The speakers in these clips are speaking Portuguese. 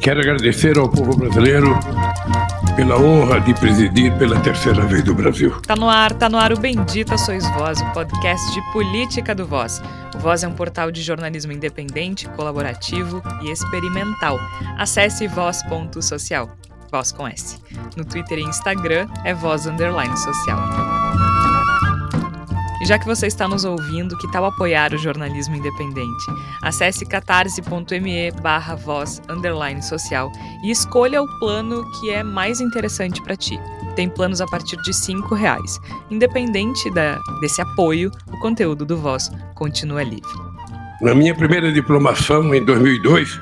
Quero agradecer ao povo brasileiro pela honra de presidir pela terceira vez do Brasil. Tá no ar, tá no ar o Bendita Sois Voz, o podcast de política do Voz. O Voz é um portal de jornalismo independente, colaborativo e experimental. Acesse voz.social, voz com S. No Twitter e Instagram é voz underline social. E já que você está nos ouvindo, que tal apoiar o jornalismo independente? Acesse catarse.me barra voz underline social e escolha o plano que é mais interessante para ti. Tem planos a partir de R$ reais. Independente da, desse apoio, o conteúdo do Voz continua livre. Na minha primeira diplomação, em 2002,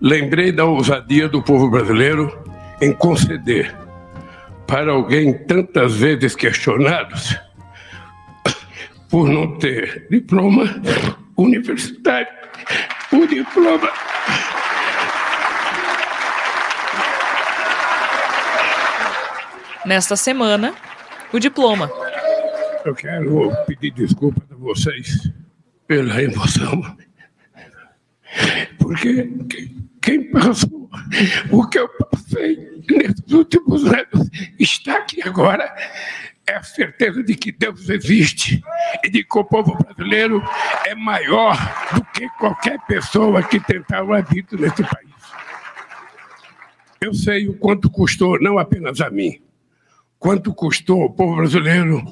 lembrei da ousadia do povo brasileiro em conceder para alguém tantas vezes questionados por não ter diploma universitário, o diploma. Nesta semana, o diploma. Eu quero pedir desculpas a vocês pela emoção. Porque quem passou o que eu passei nesses últimos anos está aqui agora é a certeza de que Deus existe e de que o povo brasileiro é maior do que qualquer pessoa que tentar o habito nesse país. Eu sei o quanto custou, não apenas a mim, quanto custou ao povo brasileiro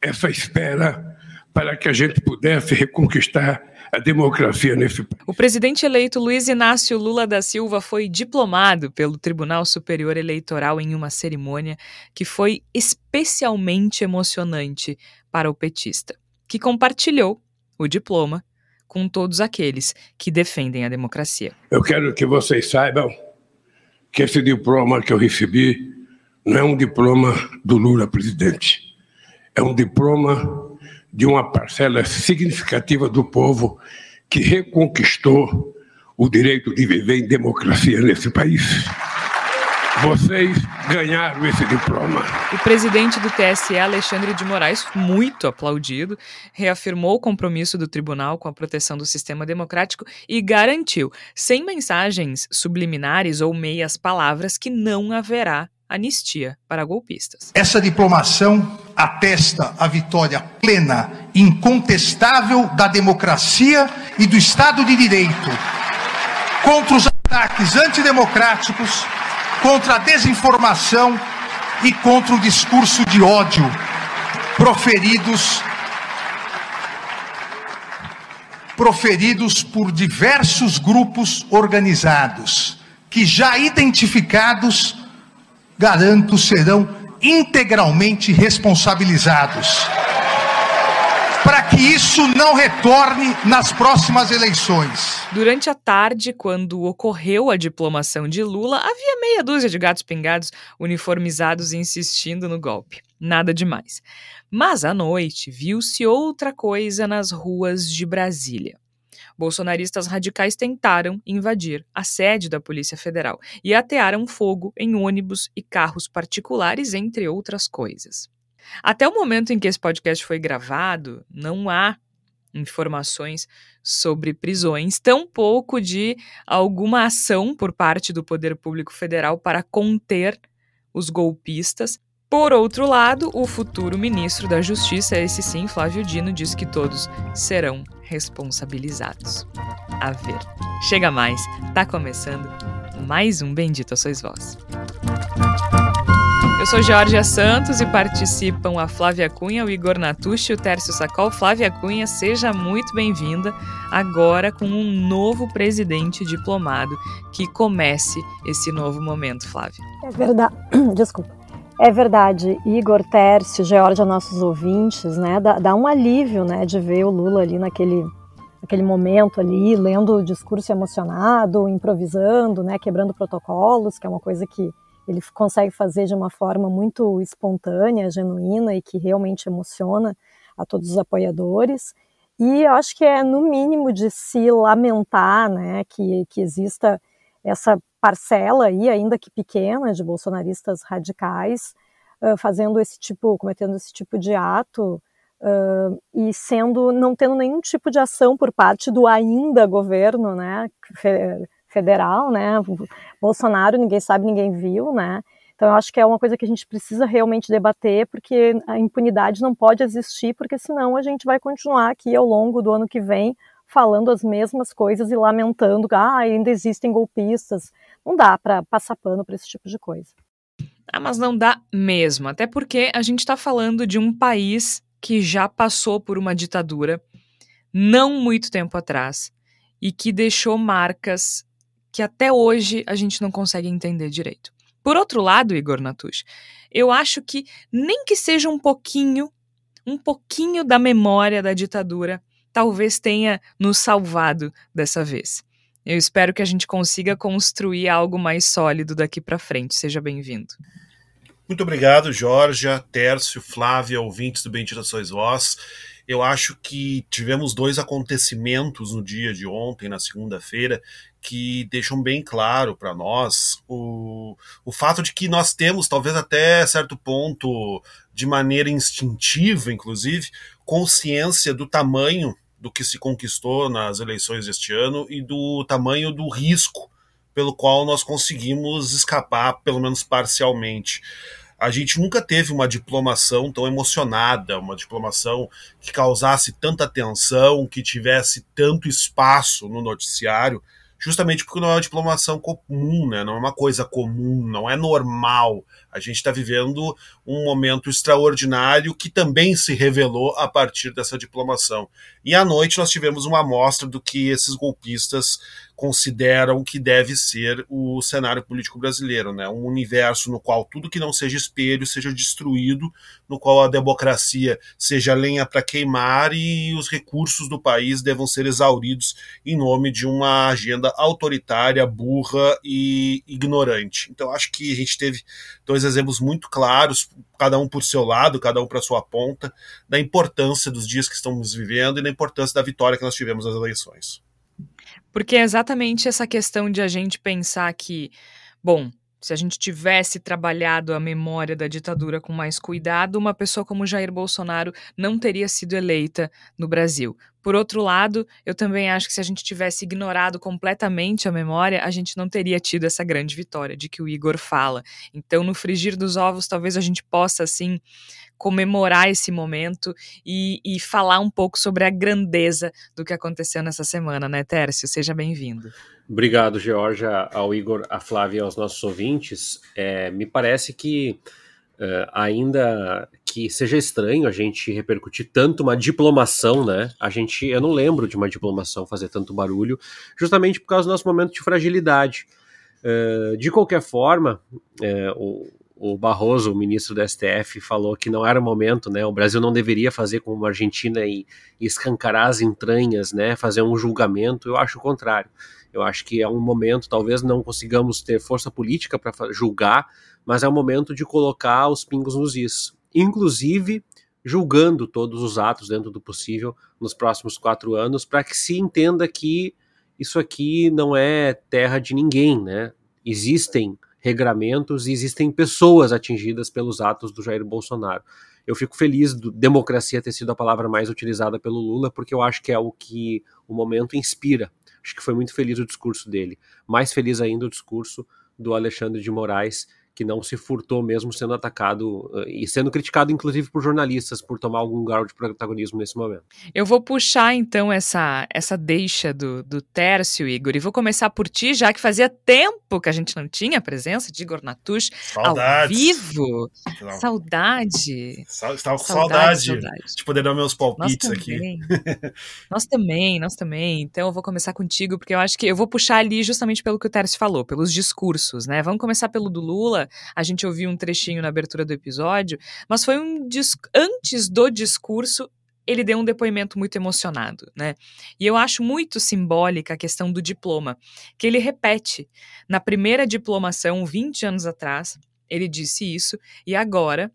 essa espera para que a gente pudesse reconquistar a democracia nesse país. O presidente eleito Luiz Inácio Lula da Silva foi diplomado pelo Tribunal Superior Eleitoral em uma cerimônia que foi especialmente emocionante para o petista, que compartilhou o diploma com todos aqueles que defendem a democracia. Eu quero que vocês saibam que esse diploma que eu recebi não é um diploma do Lula presidente. É um diploma de uma parcela significativa do povo que reconquistou o direito de viver em democracia nesse país. Vocês ganharam esse diploma. O presidente do TSE, Alexandre de Moraes, muito aplaudido, reafirmou o compromisso do tribunal com a proteção do sistema democrático e garantiu, sem mensagens subliminares ou meias palavras, que não haverá anistia para golpistas. Essa diplomação atesta a vitória plena, incontestável da democracia e do Estado de Direito contra os ataques antidemocráticos, contra a desinformação e contra o discurso de ódio proferidos proferidos por diversos grupos organizados que já identificados garanto, serão integralmente responsabilizados. Para que isso não retorne nas próximas eleições. Durante a tarde, quando ocorreu a diplomação de Lula, havia meia dúzia de gatos pingados uniformizados insistindo no golpe. Nada demais. Mas à noite viu-se outra coisa nas ruas de Brasília bolsonaristas radicais tentaram invadir a sede da Polícia Federal e atearam fogo em ônibus e carros particulares, entre outras coisas. Até o momento em que esse podcast foi gravado, não há informações sobre prisões, tampouco de alguma ação por parte do Poder Público Federal para conter os golpistas. Por outro lado, o futuro ministro da Justiça, esse sim, Flávio Dino, diz que todos serão responsabilizados. A ver. Chega mais, tá começando mais um Bendito Sois Vós. Eu sou Georgia Santos e participam a Flávia Cunha, o Igor Natucci e o Tércio Sacol. Flávia Cunha, seja muito bem-vinda agora com um novo presidente diplomado que comece esse novo momento, Flávia. É verdade. Desculpa. É verdade, Igor, Tércio, Georgia, nossos ouvintes, né? Dá, dá, um alívio, né, de ver o Lula ali naquele, naquele momento ali, lendo o discurso emocionado, improvisando, né, quebrando protocolos, que é uma coisa que ele consegue fazer de uma forma muito espontânea, genuína e que realmente emociona a todos os apoiadores. E eu acho que é no mínimo de se lamentar, né, que, que exista essa parcela aí, ainda que pequena, de bolsonaristas radicais uh, fazendo esse tipo, cometendo esse tipo de ato uh, e sendo, não tendo nenhum tipo de ação por parte do ainda governo, né, federal, né? Bolsonaro, ninguém sabe, ninguém viu, né? Então, eu acho que é uma coisa que a gente precisa realmente debater, porque a impunidade não pode existir, porque senão a gente vai continuar aqui ao longo do ano que vem falando as mesmas coisas e lamentando ah, ainda existem golpistas. Não dá para passar pano para esse tipo de coisa. Ah, mas não dá mesmo, até porque a gente está falando de um país que já passou por uma ditadura não muito tempo atrás e que deixou marcas que até hoje a gente não consegue entender direito. Por outro lado, Igor Natush, eu acho que nem que seja um pouquinho, um pouquinho da memória da ditadura, talvez tenha nos salvado dessa vez. Eu espero que a gente consiga construir algo mais sólido daqui para frente. Seja bem-vindo. Muito obrigado, Jorge, Tércio, Flávia, ouvintes do Bendita Sois Vós. Eu acho que tivemos dois acontecimentos no dia de ontem, na segunda-feira, que deixam bem claro para nós o, o fato de que nós temos, talvez até certo ponto, de maneira instintiva, inclusive, consciência do tamanho do que se conquistou nas eleições deste ano e do tamanho do risco pelo qual nós conseguimos escapar, pelo menos parcialmente a gente nunca teve uma diplomação tão emocionada, uma diplomação que causasse tanta tensão, que tivesse tanto espaço no noticiário, justamente porque não é uma diplomação comum, né? não é uma coisa comum, não é normal. A gente está vivendo um momento extraordinário que também se revelou a partir dessa diplomação. E à noite nós tivemos uma amostra do que esses golpistas consideram que deve ser o cenário político brasileiro, né? Um universo no qual tudo que não seja espelho seja destruído, no qual a democracia seja lenha para queimar e os recursos do país devam ser exauridos em nome de uma agenda autoritária, burra e ignorante. Então acho que a gente teve dois exemplos muito claros, cada um por seu lado, cada um para sua ponta, da importância dos dias que estamos vivendo e da importância da vitória que nós tivemos nas eleições. Porque é exatamente essa questão de a gente pensar que, bom, se a gente tivesse trabalhado a memória da ditadura com mais cuidado, uma pessoa como Jair Bolsonaro não teria sido eleita no Brasil. Por outro lado, eu também acho que se a gente tivesse ignorado completamente a memória, a gente não teria tido essa grande vitória de que o Igor fala. Então, no frigir dos ovos, talvez a gente possa, assim, comemorar esse momento e, e falar um pouco sobre a grandeza do que aconteceu nessa semana, né, Tércio? Seja bem-vindo. Obrigado, Georgia, ao Igor, a Flávia e aos nossos ouvintes. É, me parece que Uh, ainda que seja estranho a gente repercutir tanto uma diplomação, né? A gente, eu não lembro de uma diplomação fazer tanto barulho, justamente por causa do nosso momento de fragilidade. Uh, de qualquer forma, uh, o, o Barroso, o ministro do STF, falou que não era o momento, né? O Brasil não deveria fazer como a Argentina e, escancarar as entranhas, né? Fazer um julgamento. Eu acho o contrário. Eu acho que é um momento, talvez não consigamos ter força política para julgar, mas é o momento de colocar os pingos nos is. Inclusive julgando todos os atos dentro do possível nos próximos quatro anos, para que se entenda que isso aqui não é terra de ninguém, né? Existem regramentos e existem pessoas atingidas pelos atos do Jair Bolsonaro. Eu fico feliz do democracia ter sido a palavra mais utilizada pelo Lula, porque eu acho que é o que o momento inspira. Acho que foi muito feliz o discurso dele. Mais feliz ainda o discurso do Alexandre de Moraes, que não se furtou mesmo sendo atacado uh, e sendo criticado inclusive por jornalistas por tomar algum grau de protagonismo nesse momento. Eu vou puxar então essa essa deixa do, do Tércio, Igor, e vou começar por ti, já que fazia tempo que a gente não tinha a presença de Igor Natush ao vivo. Não. Saudade. Sa estava com saudade, saudade, saudade, de poder dar meus palpites nós aqui. nós também, nós também. Então eu vou começar contigo, porque eu acho que eu vou puxar ali justamente pelo que o Tércio falou, pelos discursos, né? Vamos começar pelo do Lula a gente ouviu um trechinho na abertura do episódio, mas foi um antes do discurso ele deu um depoimento muito emocionado, né? E eu acho muito simbólica a questão do diploma, que ele repete. Na primeira diplomação, 20 anos atrás, ele disse isso, e agora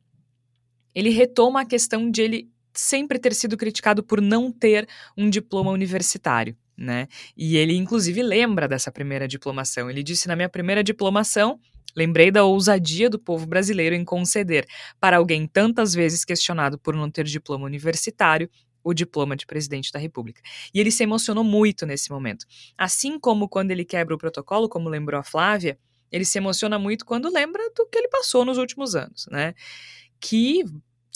ele retoma a questão de ele sempre ter sido criticado por não ter um diploma universitário. Né? E ele, inclusive, lembra dessa primeira diplomação. Ele disse: Na minha primeira diplomação, Lembrei da ousadia do povo brasileiro em conceder, para alguém tantas vezes questionado por não ter diploma universitário, o diploma de presidente da República. E ele se emocionou muito nesse momento. Assim como quando ele quebra o protocolo, como lembrou a Flávia, ele se emociona muito quando lembra do que ele passou nos últimos anos, né? Que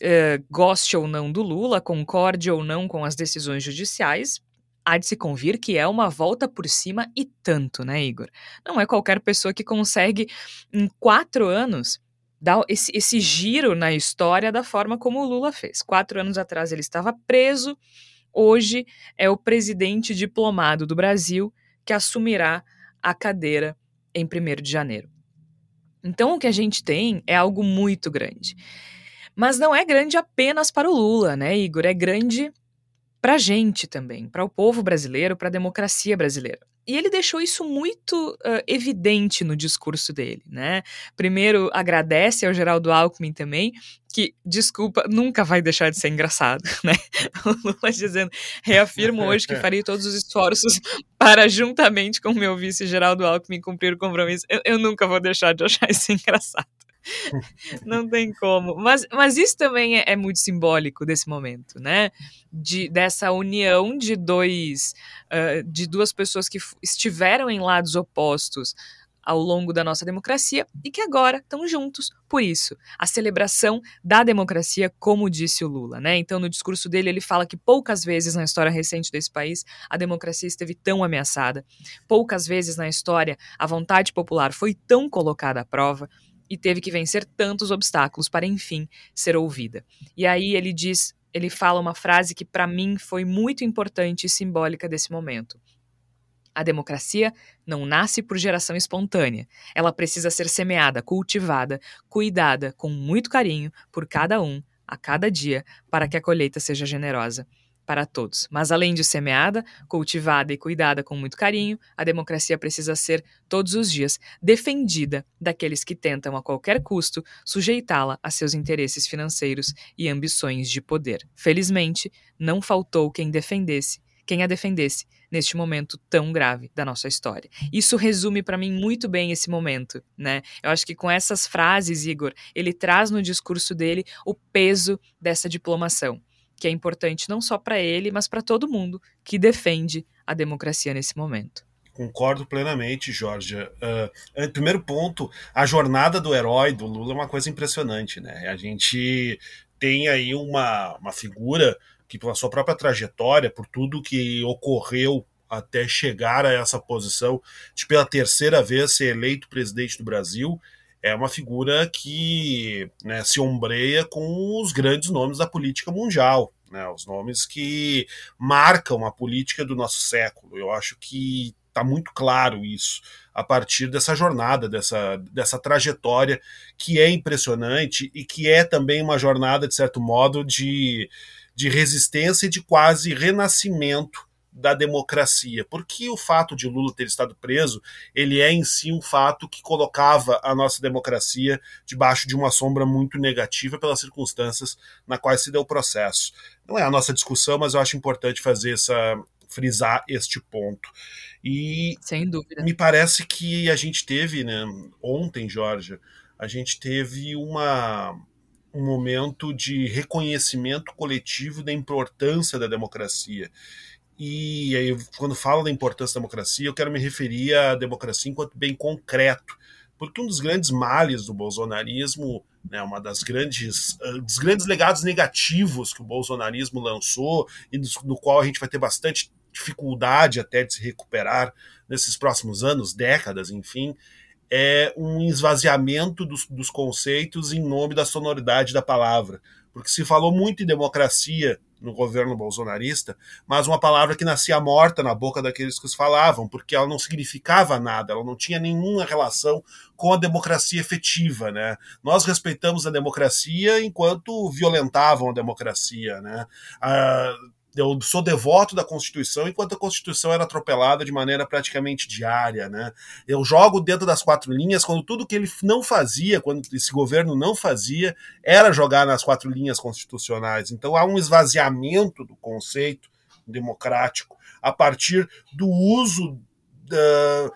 eh, goste ou não do Lula, concorde ou não com as decisões judiciais, há de se convir que é uma volta por cima e tanto, né, Igor? Não é qualquer pessoa que consegue, em quatro anos, dar esse, esse giro na história da forma como o Lula fez. Quatro anos atrás ele estava preso, hoje é o presidente diplomado do Brasil que assumirá a cadeira em 1 de janeiro. Então o que a gente tem é algo muito grande. Mas não é grande apenas para o Lula, né, Igor? É grande para a gente também, para o povo brasileiro, para a democracia brasileira. E ele deixou isso muito uh, evidente no discurso dele, né? Primeiro, agradece ao Geraldo Alckmin também, que, desculpa, nunca vai deixar de ser engraçado, né? O Lula dizendo, reafirmo hoje que farei todos os esforços para, juntamente com o meu vice Geraldo Alckmin, cumprir o compromisso. Eu, eu nunca vou deixar de achar isso engraçado. Não tem como. Mas, mas isso também é, é, muito simbólico desse momento, né? De, dessa união de dois uh, de duas pessoas que estiveram em lados opostos ao longo da nossa democracia e que agora estão juntos por isso. A celebração da democracia, como disse o Lula, né? Então, no discurso dele, ele fala que poucas vezes na história recente desse país a democracia esteve tão ameaçada. Poucas vezes na história a vontade popular foi tão colocada à prova e teve que vencer tantos obstáculos para enfim ser ouvida. E aí ele diz, ele fala uma frase que para mim foi muito importante e simbólica desse momento. A democracia não nasce por geração espontânea. Ela precisa ser semeada, cultivada, cuidada com muito carinho por cada um, a cada dia, para que a colheita seja generosa para todos. Mas além de semeada, cultivada e cuidada com muito carinho, a democracia precisa ser, todos os dias, defendida daqueles que tentam a qualquer custo sujeitá-la a seus interesses financeiros e ambições de poder. Felizmente, não faltou quem defendesse, quem a defendesse neste momento tão grave da nossa história. Isso resume para mim muito bem esse momento, né? Eu acho que com essas frases, Igor, ele traz no discurso dele o peso dessa diplomação que é importante não só para ele, mas para todo mundo que defende a democracia nesse momento. Concordo plenamente, Jorge. Uh, primeiro ponto, a jornada do herói do Lula é uma coisa impressionante, né? A gente tem aí uma, uma figura que, pela sua própria trajetória, por tudo que ocorreu até chegar a essa posição de pela terceira vez ser eleito presidente do Brasil, é uma figura que né, se ombreia com os grandes nomes da política mundial, né, os nomes que marcam a política do nosso século. Eu acho que está muito claro isso a partir dessa jornada, dessa, dessa trajetória que é impressionante e que é também uma jornada, de certo modo, de, de resistência e de quase renascimento da democracia, porque o fato de Lula ter estado preso, ele é em si um fato que colocava a nossa democracia debaixo de uma sombra muito negativa pelas circunstâncias na quais se deu o processo. Não é a nossa discussão, mas eu acho importante fazer essa frisar este ponto. E sem dúvida. Me parece que a gente teve, né, ontem, Jorge, a gente teve uma um momento de reconhecimento coletivo da importância da democracia. E aí, quando falo da importância da democracia, eu quero me referir à democracia enquanto bem concreto, porque um dos grandes males do bolsonarismo, né, uma das grandes, uh, dos grandes legados negativos que o bolsonarismo lançou e no, qual a gente vai ter bastante dificuldade até de se recuperar nesses próximos anos, décadas, enfim, é um esvaziamento dos, dos conceitos em nome da sonoridade da palavra. Porque se falou muito em democracia no governo bolsonarista, mas uma palavra que nascia morta na boca daqueles que os falavam, porque ela não significava nada, ela não tinha nenhuma relação com a democracia efetiva, né? Nós respeitamos a democracia enquanto violentavam a democracia, né? Ah, eu sou devoto da Constituição enquanto a Constituição era atropelada de maneira praticamente diária, né? Eu jogo dentro das quatro linhas quando tudo que ele não fazia, quando esse governo não fazia, era jogar nas quatro linhas constitucionais. Então há um esvaziamento do conceito democrático a partir do uso uh,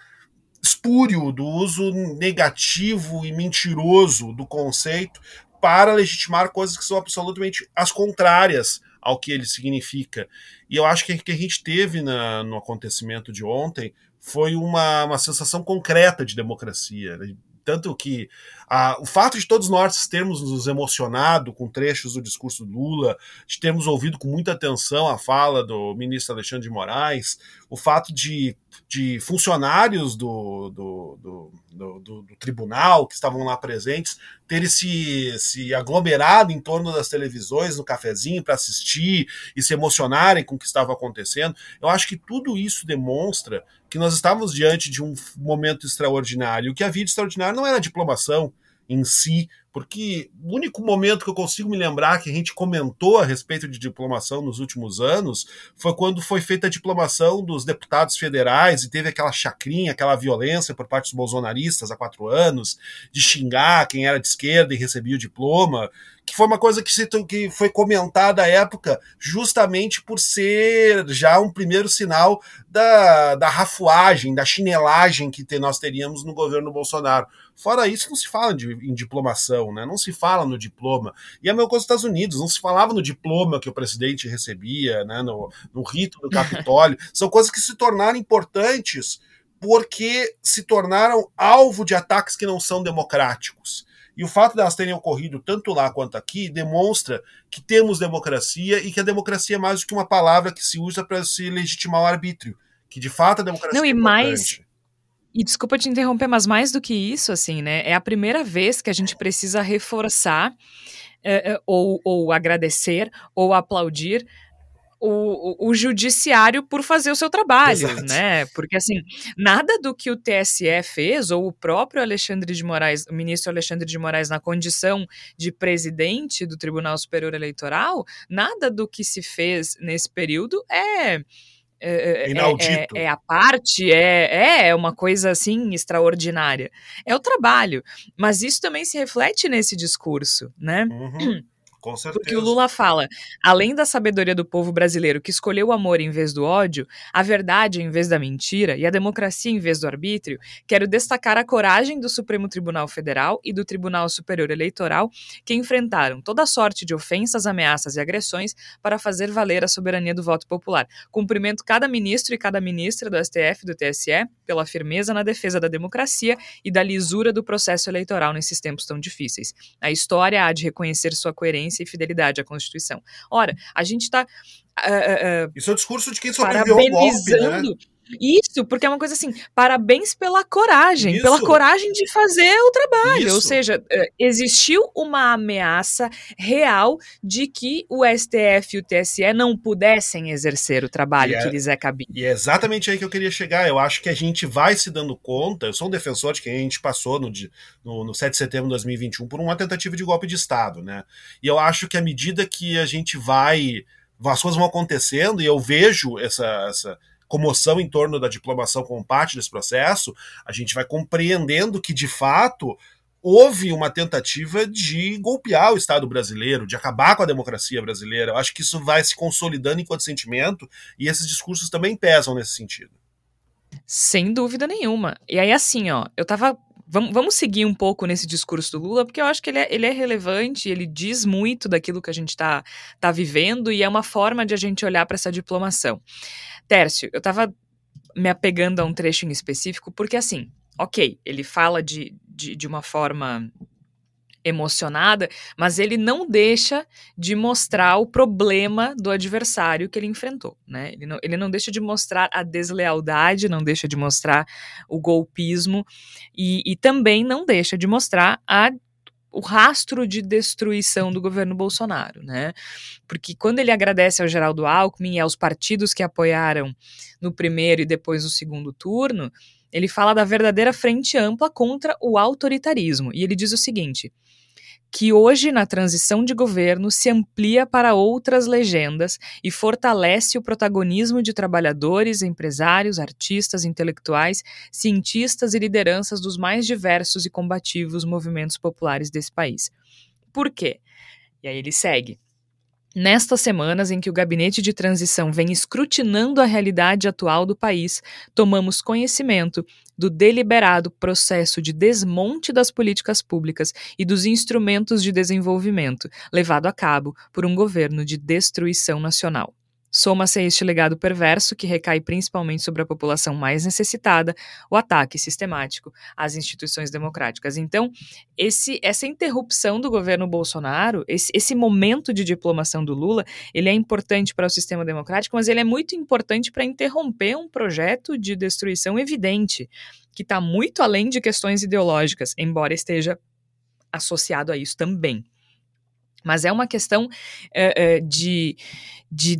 espúrio, do uso negativo e mentiroso do conceito para legitimar coisas que são absolutamente as contrárias ao que ele significa. E eu acho que o que a gente teve na, no acontecimento de ontem foi uma, uma sensação concreta de democracia. Né? Tanto que ah, o fato de todos nós termos nos emocionado com trechos do discurso do Lula, de termos ouvido com muita atenção a fala do ministro Alexandre de Moraes, o fato de, de funcionários do, do, do, do, do tribunal que estavam lá presentes terem se, se aglomerado em torno das televisões, no cafezinho, para assistir e se emocionarem com o que estava acontecendo, eu acho que tudo isso demonstra que nós estávamos diante de um momento extraordinário. O que havia de extraordinário não era diplomação em si, porque o único momento que eu consigo me lembrar que a gente comentou a respeito de diplomação nos últimos anos foi quando foi feita a diplomação dos deputados federais e teve aquela chacrinha, aquela violência por parte dos bolsonaristas há quatro anos, de xingar quem era de esquerda e recebia o diploma que foi uma coisa que, se, que foi comentada à época, justamente por ser já um primeiro sinal da, da rafuagem, da chinelagem que te, nós teríamos no governo Bolsonaro. Fora isso, não se fala de, em diplomação, né? não se fala no diploma. E a mesma coisa nos Estados Unidos, não se falava no diploma que o presidente recebia, né? no, no rito do Capitólio. São coisas que se tornaram importantes porque se tornaram alvo de ataques que não são democráticos. E o fato de elas terem ocorrido tanto lá quanto aqui demonstra que temos democracia e que a democracia é mais do que uma palavra que se usa para se legitimar o arbítrio. Que de fato a democracia Não, e é mais. E desculpa te interromper, mas mais do que isso, assim, né? É a primeira vez que a gente precisa reforçar, é, ou, ou agradecer, ou aplaudir o, o, judiciário por fazer o seu trabalho, Exato. né? Porque assim, nada do que o TSE fez, ou o próprio Alexandre de Moraes, o ministro Alexandre de Moraes, na condição de presidente do Tribunal Superior Eleitoral, nada do que se fez nesse período é. É, é, é, é, a parte, é, é uma coisa assim extraordinária. É o trabalho. Mas isso também se reflete nesse discurso, né? Uhum. Com certeza. Porque o Lula fala, além da sabedoria do povo brasileiro que escolheu o amor em vez do ódio, a verdade em vez da mentira e a democracia em vez do arbítrio, quero destacar a coragem do Supremo Tribunal Federal e do Tribunal Superior Eleitoral, que enfrentaram toda sorte de ofensas, ameaças e agressões para fazer valer a soberania do voto popular. Cumprimento cada ministro e cada ministra do STF e do TSE pela firmeza na defesa da democracia e da lisura do processo eleitoral nesses tempos tão difíceis. A história há de reconhecer sua coerência e fidelidade à Constituição. Ora, a gente está. Uh, uh, Isso é o discurso de quem sobreviveu ao golpe, né? Isso, porque é uma coisa assim, parabéns pela coragem, Isso. pela coragem de fazer o trabalho. Isso. Ou seja, existiu uma ameaça real de que o STF e o TSE não pudessem exercer o trabalho é, que lhes é cabido. E é exatamente aí que eu queria chegar. Eu acho que a gente vai se dando conta, eu sou um defensor de quem a gente passou no, no, no 7 de setembro de 2021 por uma tentativa de golpe de Estado, né? E eu acho que à medida que a gente vai. As coisas vão acontecendo e eu vejo essa, essa comoção em torno da diplomação como parte desse processo, a gente vai compreendendo que, de fato, houve uma tentativa de golpear o Estado brasileiro, de acabar com a democracia brasileira. Eu acho que isso vai se consolidando enquanto sentimento e esses discursos também pesam nesse sentido. Sem dúvida nenhuma. E aí, assim, ó, eu tava. Vamos, vamos seguir um pouco nesse discurso do Lula, porque eu acho que ele é, ele é relevante, ele diz muito daquilo que a gente está tá vivendo e é uma forma de a gente olhar para essa diplomação. Tércio, eu tava me apegando a um trecho em específico, porque assim, ok, ele fala de, de, de uma forma emocionada, mas ele não deixa de mostrar o problema do adversário que ele enfrentou, né? Ele não, ele não deixa de mostrar a deslealdade, não deixa de mostrar o golpismo e, e também não deixa de mostrar a o rastro de destruição do governo Bolsonaro, né? Porque quando ele agradece ao Geraldo Alckmin e aos partidos que apoiaram no primeiro e depois no segundo turno, ele fala da verdadeira frente ampla contra o autoritarismo. E ele diz o seguinte: que hoje, na transição de governo, se amplia para outras legendas e fortalece o protagonismo de trabalhadores, empresários, artistas, intelectuais, cientistas e lideranças dos mais diversos e combativos movimentos populares desse país. Por quê? E aí ele segue. Nestas semanas em que o gabinete de transição vem escrutinando a realidade atual do país, tomamos conhecimento do deliberado processo de desmonte das políticas públicas e dos instrumentos de desenvolvimento levado a cabo por um governo de destruição nacional. Soma-se a este legado perverso, que recai principalmente sobre a população mais necessitada, o ataque sistemático às instituições democráticas. Então, esse, essa interrupção do governo Bolsonaro, esse, esse momento de diplomação do Lula, ele é importante para o sistema democrático, mas ele é muito importante para interromper um projeto de destruição evidente, que está muito além de questões ideológicas, embora esteja associado a isso também. Mas é uma questão é, é, de, de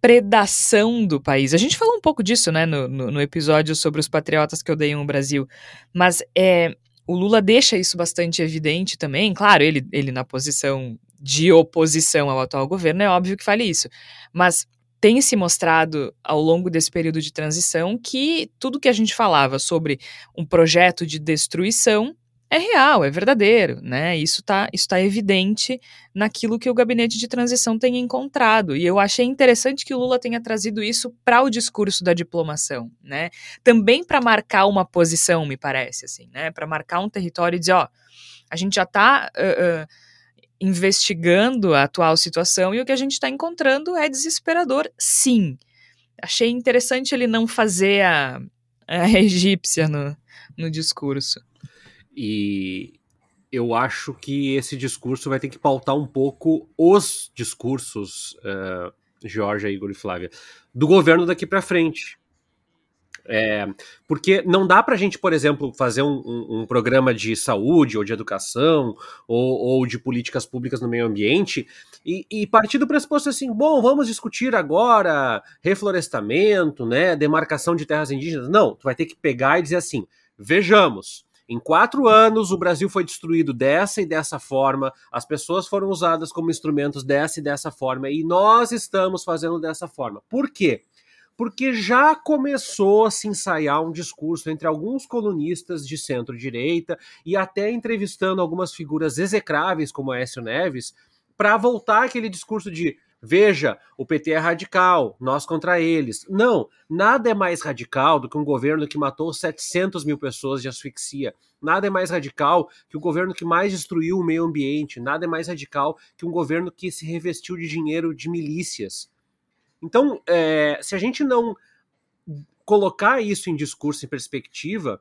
depredação do país. A gente falou um pouco disso, né, no, no, no episódio sobre os patriotas que odeiam o Brasil. Mas é, o Lula deixa isso bastante evidente também. Claro, ele, ele na posição de oposição ao atual governo, é óbvio que fale isso. Mas tem se mostrado ao longo desse período de transição que tudo que a gente falava sobre um projeto de destruição é real, é verdadeiro, né? Isso está isso tá evidente naquilo que o gabinete de transição tem encontrado. E eu achei interessante que o Lula tenha trazido isso para o discurso da diplomação, né? Também para marcar uma posição, me parece, assim, né? Para marcar um território e dizer, ó, a gente já está uh, uh, investigando a atual situação e o que a gente está encontrando é desesperador, sim. Achei interessante ele não fazer a, a egípcia no, no discurso. E eu acho que esse discurso vai ter que pautar um pouco os discursos, uh, Jorge, Igor e Flávia, do governo daqui para frente. É, porque não dá para a gente, por exemplo, fazer um, um, um, programa de saúde ou de educação ou, ou, de políticas públicas no meio ambiente e, e partir do pressuposto assim, bom, vamos discutir agora reflorestamento, né, demarcação de terras indígenas. Não, tu vai ter que pegar e dizer assim, vejamos, em quatro anos, o Brasil foi destruído dessa e dessa forma, as pessoas foram usadas como instrumentos dessa e dessa forma, e nós estamos fazendo dessa forma. Por quê? Porque já começou a se ensaiar um discurso entre alguns colunistas de centro-direita e até entrevistando algumas figuras execráveis como Aécio Neves, para voltar aquele discurso de Veja, o PT é radical, nós contra eles. Não, nada é mais radical do que um governo que matou 700 mil pessoas de asfixia. Nada é mais radical que o governo que mais destruiu o meio ambiente. Nada é mais radical que um governo que se revestiu de dinheiro de milícias. Então, é, se a gente não colocar isso em discurso, em perspectiva,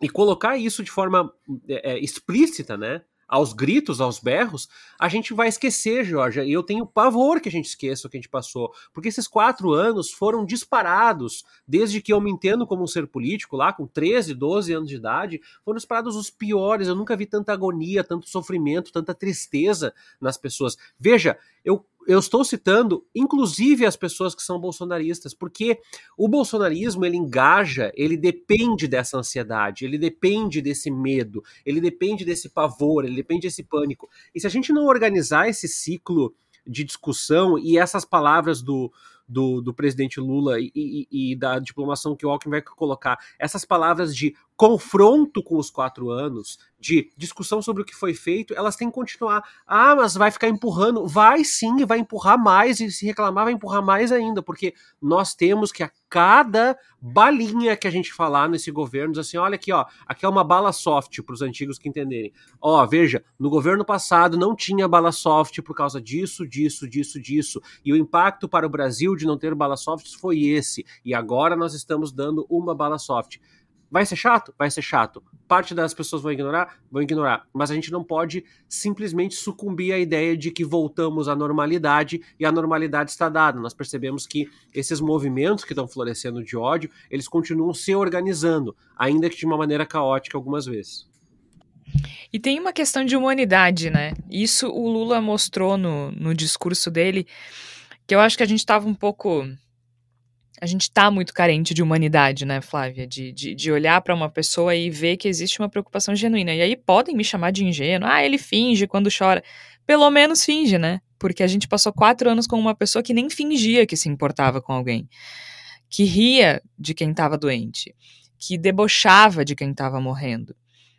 e colocar isso de forma é, é explícita, né? Aos gritos, aos berros, a gente vai esquecer, Jorge. E eu tenho pavor que a gente esqueça o que a gente passou. Porque esses quatro anos foram disparados, desde que eu me entendo como um ser político, lá com 13, 12 anos de idade, foram disparados os piores. Eu nunca vi tanta agonia, tanto sofrimento, tanta tristeza nas pessoas. Veja, eu eu estou citando, inclusive, as pessoas que são bolsonaristas, porque o bolsonarismo ele engaja, ele depende dessa ansiedade, ele depende desse medo, ele depende desse pavor, ele depende desse pânico. E se a gente não organizar esse ciclo de discussão e essas palavras do, do, do presidente Lula e, e, e, da diplomação que o Alckmin vai colocar, essas palavras de confronto com os quatro anos, de discussão sobre o que foi feito, elas têm que continuar. Ah, mas vai ficar empurrando? Vai sim, vai empurrar mais, e se reclamar, vai empurrar mais ainda, porque nós temos que cada balinha que a gente falar nesse governo, assim: olha aqui, ó, aqui é uma bala soft para os antigos que entenderem. Ó, veja, no governo passado não tinha bala soft por causa disso, disso, disso, disso. E o impacto para o Brasil de não ter bala soft foi esse. E agora nós estamos dando uma bala soft. Vai ser chato? Vai ser chato. Parte das pessoas vão ignorar? Vão ignorar. Mas a gente não pode simplesmente sucumbir à ideia de que voltamos à normalidade e a normalidade está dada. Nós percebemos que esses movimentos que estão florescendo de ódio, eles continuam se organizando, ainda que de uma maneira caótica algumas vezes. E tem uma questão de humanidade, né? Isso o Lula mostrou no, no discurso dele, que eu acho que a gente estava um pouco a gente tá muito carente de humanidade, né, Flávia? De, de, de olhar para uma pessoa e ver que existe uma preocupação genuína. E aí podem me chamar de ingênuo. Ah, ele finge quando chora. Pelo menos finge, né? Porque a gente passou quatro anos com uma pessoa que nem fingia que se importava com alguém. Que ria de quem estava doente. Que debochava de quem estava morrendo.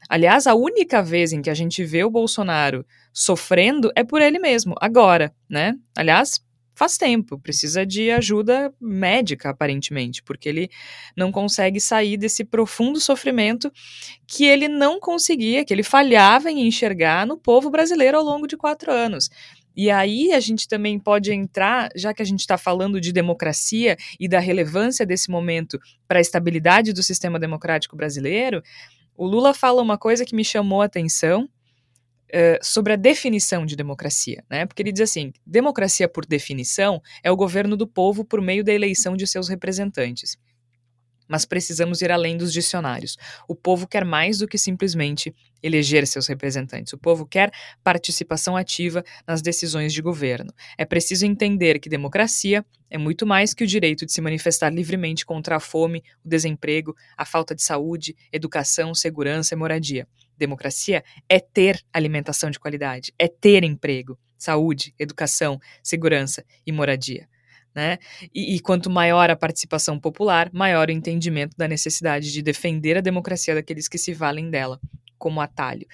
Aliás, a única vez em que a gente vê o Bolsonaro sofrendo é por ele mesmo, agora, né? Aliás, faz tempo, precisa de ajuda médica, aparentemente, porque ele não consegue sair desse profundo sofrimento que ele não conseguia, que ele falhava em enxergar no povo brasileiro ao longo de quatro anos. E aí a gente também pode entrar, já que a gente está falando de democracia e da relevância desse momento para a estabilidade do sistema democrático brasileiro, o Lula fala uma coisa que me chamou a atenção, Uh, sobre a definição de democracia, né? Porque ele diz assim: democracia, por definição, é o governo do povo por meio da eleição de seus representantes. Mas precisamos ir além dos dicionários. O povo quer mais do que simplesmente eleger seus representantes. O povo quer participação ativa nas decisões de governo. É preciso entender que democracia é muito mais que o direito de se manifestar livremente contra a fome, o desemprego, a falta de saúde, educação, segurança e moradia. Democracia é ter alimentação de qualidade, é ter emprego, saúde, educação, segurança e moradia. Né? E, e, quanto maior a participação popular, maior o entendimento da necessidade de defender a democracia daqueles que se valem dela como atalho.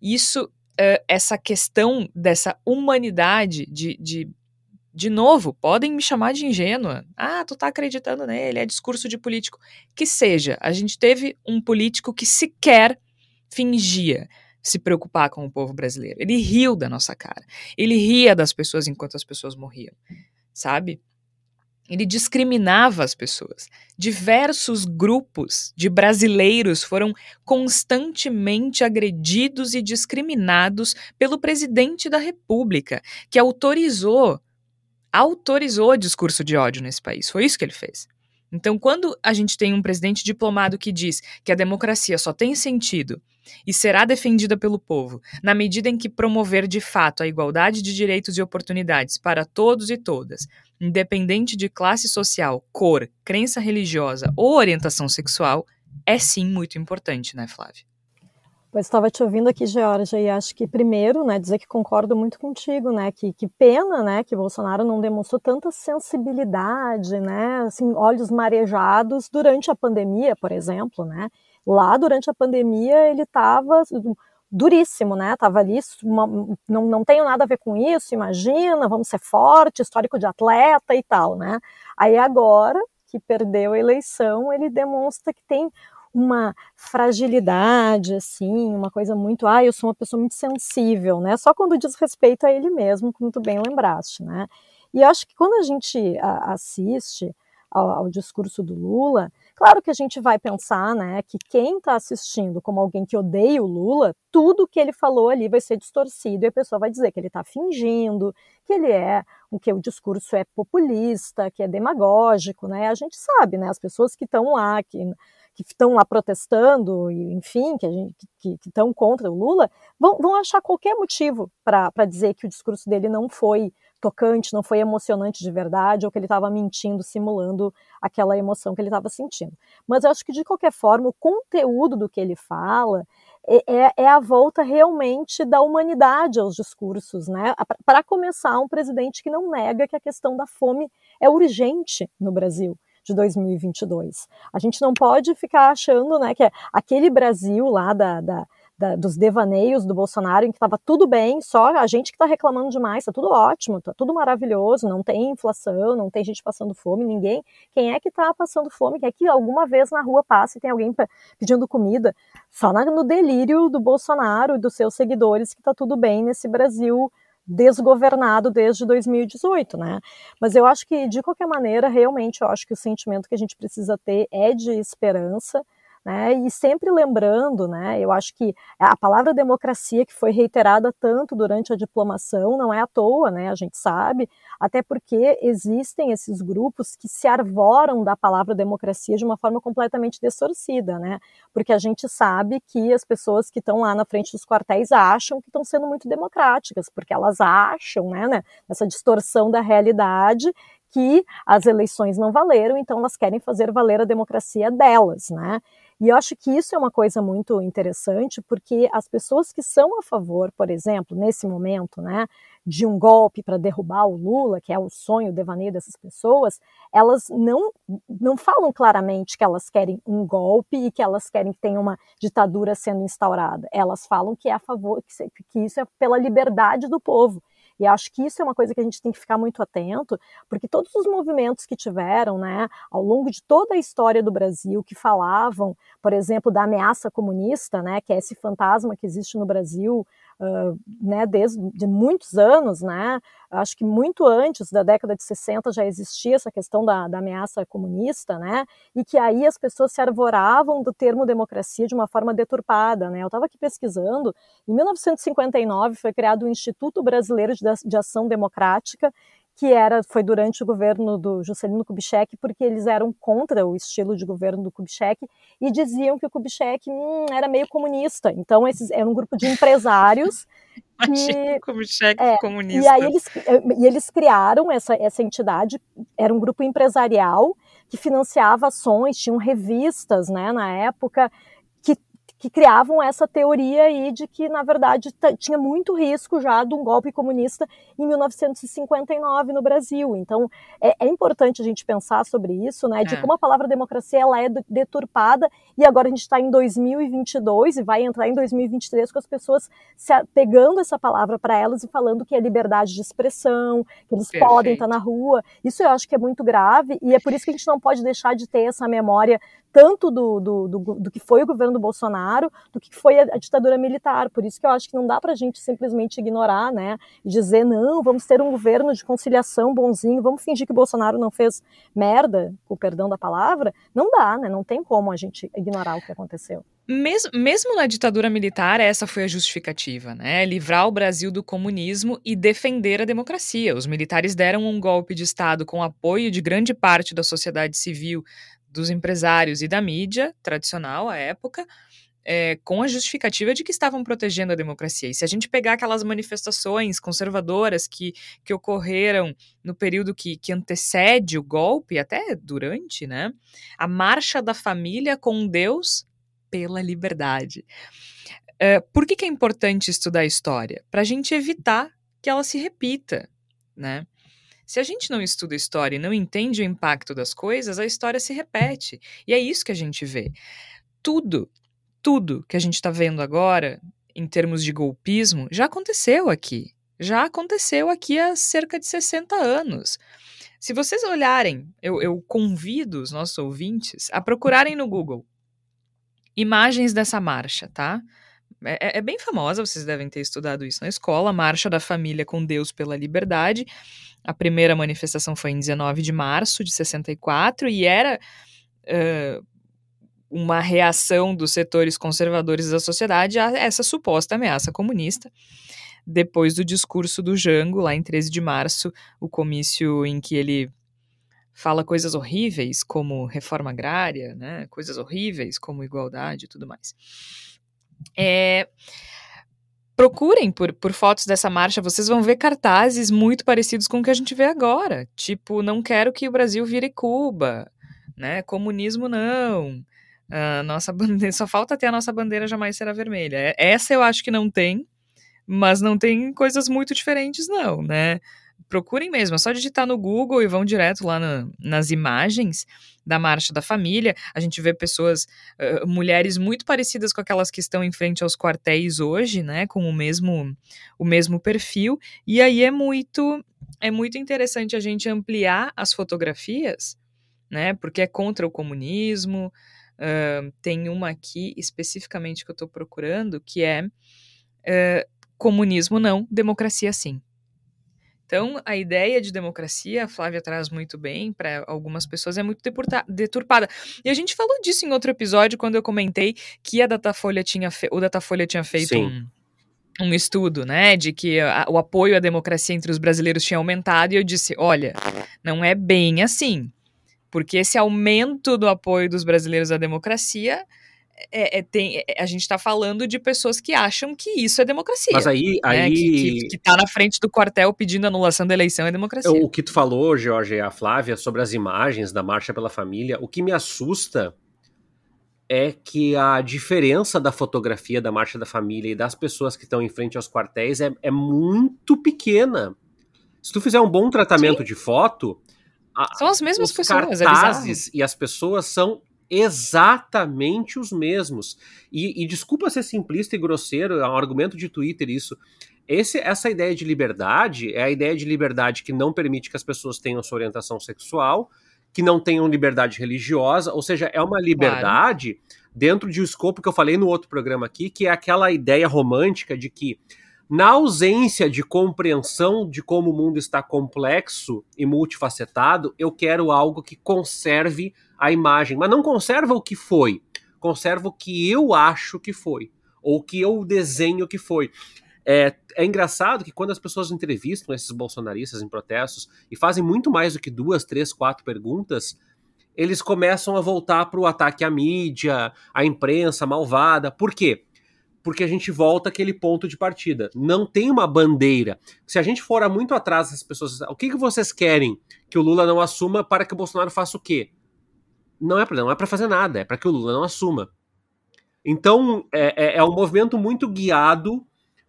Isso, uh, essa questão dessa humanidade de, de de novo, podem me chamar de ingênua. Ah, tu tá acreditando nele, é discurso de político. Que seja, a gente teve um político que sequer fingia se preocupar com o povo brasileiro. Ele riu da nossa cara. Ele ria das pessoas enquanto as pessoas morriam, sabe? Ele discriminava as pessoas. Diversos grupos de brasileiros foram constantemente agredidos e discriminados pelo presidente da República, que autorizou autorizou o discurso de ódio nesse país. Foi isso que ele fez. Então, quando a gente tem um presidente diplomado que diz que a democracia só tem sentido e será defendida pelo povo na medida em que promover de fato a igualdade de direitos e oportunidades para todos e todas, independente de classe social, cor, crença religiosa ou orientação sexual, é sim muito importante, né, Flávia? Estava te ouvindo aqui, Georgia, e acho que primeiro, né, dizer que concordo muito contigo, né, que, que pena, né, que Bolsonaro não demonstrou tanta sensibilidade, né, assim, olhos marejados durante a pandemia, por exemplo, né, lá durante a pandemia ele estava duríssimo, né, estava ali, uma, não, não tenho nada a ver com isso, imagina, vamos ser forte, histórico de atleta e tal, né, aí agora que perdeu a eleição, ele demonstra que tem uma fragilidade, assim, uma coisa muito, ah, eu sou uma pessoa muito sensível, né? Só quando diz respeito a ele mesmo, como tu bem lembraste, né? E acho que quando a gente assiste ao, ao, discurso do Lula, claro que a gente vai pensar, né, que quem está assistindo como alguém que odeia o Lula, tudo que ele falou ali vai ser distorcido e a pessoa vai dizer que ele está fingindo, que ele é, que o discurso é populista, que é demagógico, né? A gente sabe, né? As pessoas que estão lá, que que estão lá protestando, e, enfim, que estão contra o Lula, vão, vão achar qualquer motivo para dizer que o discurso dele não foi tocante, não foi emocionante de verdade, ou que ele estava mentindo, simulando aquela emoção que ele estava sentindo. Mas eu acho que, de qualquer forma, o conteúdo do que ele fala é, é, é a volta realmente da humanidade aos discursos, né? Para começar, um presidente que não nega que a questão da fome é urgente no Brasil de 2022. A gente não pode ficar achando né, que é aquele Brasil lá da, da, da, dos devaneios do Bolsonaro, em que estava tudo bem, só a gente que está reclamando demais, está tudo ótimo, está tudo maravilhoso, não tem inflação, não tem gente passando fome, ninguém. Quem é que está passando fome? Quem é que alguma vez na rua passa e tem alguém pedindo comida? Só no delírio do Bolsonaro e dos seus seguidores que está tudo bem nesse Brasil desgovernado desde 2018, né? Mas eu acho que de qualquer maneira, realmente, eu acho que o sentimento que a gente precisa ter é de esperança né? E sempre lembrando, né? Eu acho que a palavra democracia que foi reiterada tanto durante a diplomação não é à toa, né? A gente sabe, até porque existem esses grupos que se arvoram da palavra democracia de uma forma completamente distorcida, né? Porque a gente sabe que as pessoas que estão lá na frente dos quartéis acham que estão sendo muito democráticas, porque elas acham, né, né nessa distorção da realidade que as eleições não valeram, então elas querem fazer valer a democracia delas, né? E eu acho que isso é uma coisa muito interessante, porque as pessoas que são a favor, por exemplo, nesse momento, né, de um golpe para derrubar o Lula, que é o sonho, o devaneio dessas pessoas, elas não, não falam claramente que elas querem um golpe e que elas querem que tenha uma ditadura sendo instaurada. Elas falam que é a favor, que, que isso é pela liberdade do povo. E acho que isso é uma coisa que a gente tem que ficar muito atento, porque todos os movimentos que tiveram, né, ao longo de toda a história do Brasil, que falavam, por exemplo, da ameaça comunista, né, que é esse fantasma que existe no Brasil, né, desde de muitos anos, né, acho que muito antes da década de 60 já existia essa questão da, da ameaça comunista, né, e que aí as pessoas se arvoravam do termo democracia de uma forma deturpada, né, eu estava aqui pesquisando, em 1959 foi criado o Instituto Brasileiro de, de Ação Democrática, que era foi durante o governo do Juscelino Kubitschek, porque eles eram contra o estilo de governo do Kubitschek e diziam que o Kubitschek hum, era meio comunista. Então esses era um grupo de empresários que Kubitschek é, comunista. E aí eles e eles criaram essa essa entidade, era um grupo empresarial que financiava ações, tinham revistas, né, na época que criavam essa teoria aí de que, na verdade, tinha muito risco já de um golpe comunista em 1959 no Brasil. Então, é, é importante a gente pensar sobre isso, né, de é. como a palavra democracia ela é deturpada e agora a gente está em 2022 e vai entrar em 2023 com as pessoas se, pegando essa palavra para elas e falando que é liberdade de expressão, que eles Perfeito. podem estar na rua. Isso eu acho que é muito grave e é por isso que a gente não pode deixar de ter essa memória tanto do, do, do, do que foi o governo do Bolsonaro, do que foi a, a, ditadura militar. Por isso que eu acho que não dá para a gente simplesmente ignorar, né, e dizer, não, vamos ter um governo de conciliação bonzinho, vamos fingir que o Bolsonaro não fez merda, com o perdão da palavra. Não dá, né, não tem como a gente ignorar o que aconteceu. Mesmo, mesmo na ditadura militar, essa foi a justificativa, né? Livrar o Brasil do comunismo e defender a democracia. Os militares deram um golpe de Estado com apoio de grande parte da sociedade civil, dos empresários e da mídia tradicional à época, é, com a justificativa de que estavam protegendo a democracia. E se a gente pegar aquelas manifestações conservadoras que, que ocorreram no período que, que antecede o golpe, até durante, né? A marcha da família com Deus pela liberdade. É, por que, que é importante estudar a história? Para a gente evitar que ela se repita, né? Se a gente não estuda história e não entende o impacto das coisas, a história se repete. E é isso que a gente vê. Tudo, tudo que a gente está vendo agora, em termos de golpismo, já aconteceu aqui. Já aconteceu aqui há cerca de 60 anos. Se vocês olharem, eu, eu convido os nossos ouvintes a procurarem no Google imagens dessa marcha, tá? É, é, bem famosa, vocês devem ter estudado isso na escola, Marcha da Família com Deus pela Liberdade. A primeira manifestação foi em 19 de março de 64 e era uh, uma reação dos setores conservadores da sociedade a essa suposta ameaça comunista. Depois do discurso do Jango, lá em 13 de março, o comício em que ele fala coisas horríveis como reforma agrária, né, coisas horríveis como igualdade e tudo mais. É, procurem por, por fotos dessa marcha, vocês vão ver cartazes muito parecidos com o que a gente vê agora. Tipo, não quero que o Brasil vire Cuba, né? Comunismo não. Uh, nossa bandeira, só falta ter a nossa bandeira jamais será vermelha. É, essa eu acho que não tem, mas não tem coisas muito diferentes, não, né? Procurem mesmo, é só digitar no Google e vão direto lá na, nas imagens da Marcha da Família. A gente vê pessoas, uh, mulheres muito parecidas com aquelas que estão em frente aos quartéis hoje, né, com o mesmo, o mesmo perfil. E aí é muito, é muito interessante a gente ampliar as fotografias, né, porque é contra o comunismo. Uh, tem uma aqui especificamente que eu estou procurando que é uh, comunismo não, democracia sim. Então, a ideia de democracia, a Flávia traz muito bem, para algumas pessoas é muito deturpada. E a gente falou disso em outro episódio, quando eu comentei que a Datafolha tinha o Datafolha tinha feito um, um, estudo, né, de que a, o apoio à democracia entre os brasileiros tinha aumentado, e eu disse: olha, não é bem assim. Porque esse aumento do apoio dos brasileiros à democracia é, é, tem, é, a gente está falando de pessoas que acham que isso é democracia. Mas aí. Né? aí... Que, que, que tá na frente do quartel pedindo anulação da eleição é democracia. O que tu falou, Jorge, e a Flávia, sobre as imagens da Marcha pela Família, o que me assusta é que a diferença da fotografia da Marcha da Família e das pessoas que estão em frente aos quartéis é, é muito pequena. Se tu fizer um bom tratamento Sim. de foto, são as mesmas pessoas, é cartazes é e as pessoas são exatamente os mesmos. E, e, desculpa ser simplista e grosseiro, é um argumento de Twitter isso. Esse, essa ideia de liberdade é a ideia de liberdade que não permite que as pessoas tenham sua orientação sexual, que não tenham liberdade religiosa, ou seja, é uma liberdade claro. dentro de um escopo que eu falei no outro programa aqui, que é aquela ideia romântica de que na ausência de compreensão de como o mundo está complexo e multifacetado, eu quero algo que conserve a imagem, mas não conserva o que foi, conserva o que eu acho que foi, ou o que eu desenho que foi. É, é engraçado que quando as pessoas entrevistam esses bolsonaristas em protestos e fazem muito mais do que duas, três, quatro perguntas, eles começam a voltar para o ataque à mídia, à imprensa malvada. Por quê? Porque a gente volta àquele ponto de partida. Não tem uma bandeira. Se a gente for muito atrás das pessoas, o que, que vocês querem que o Lula não assuma para que o Bolsonaro faça o quê? Não é para não é para fazer nada, é para que o Lula não assuma. Então é, é, é um movimento muito guiado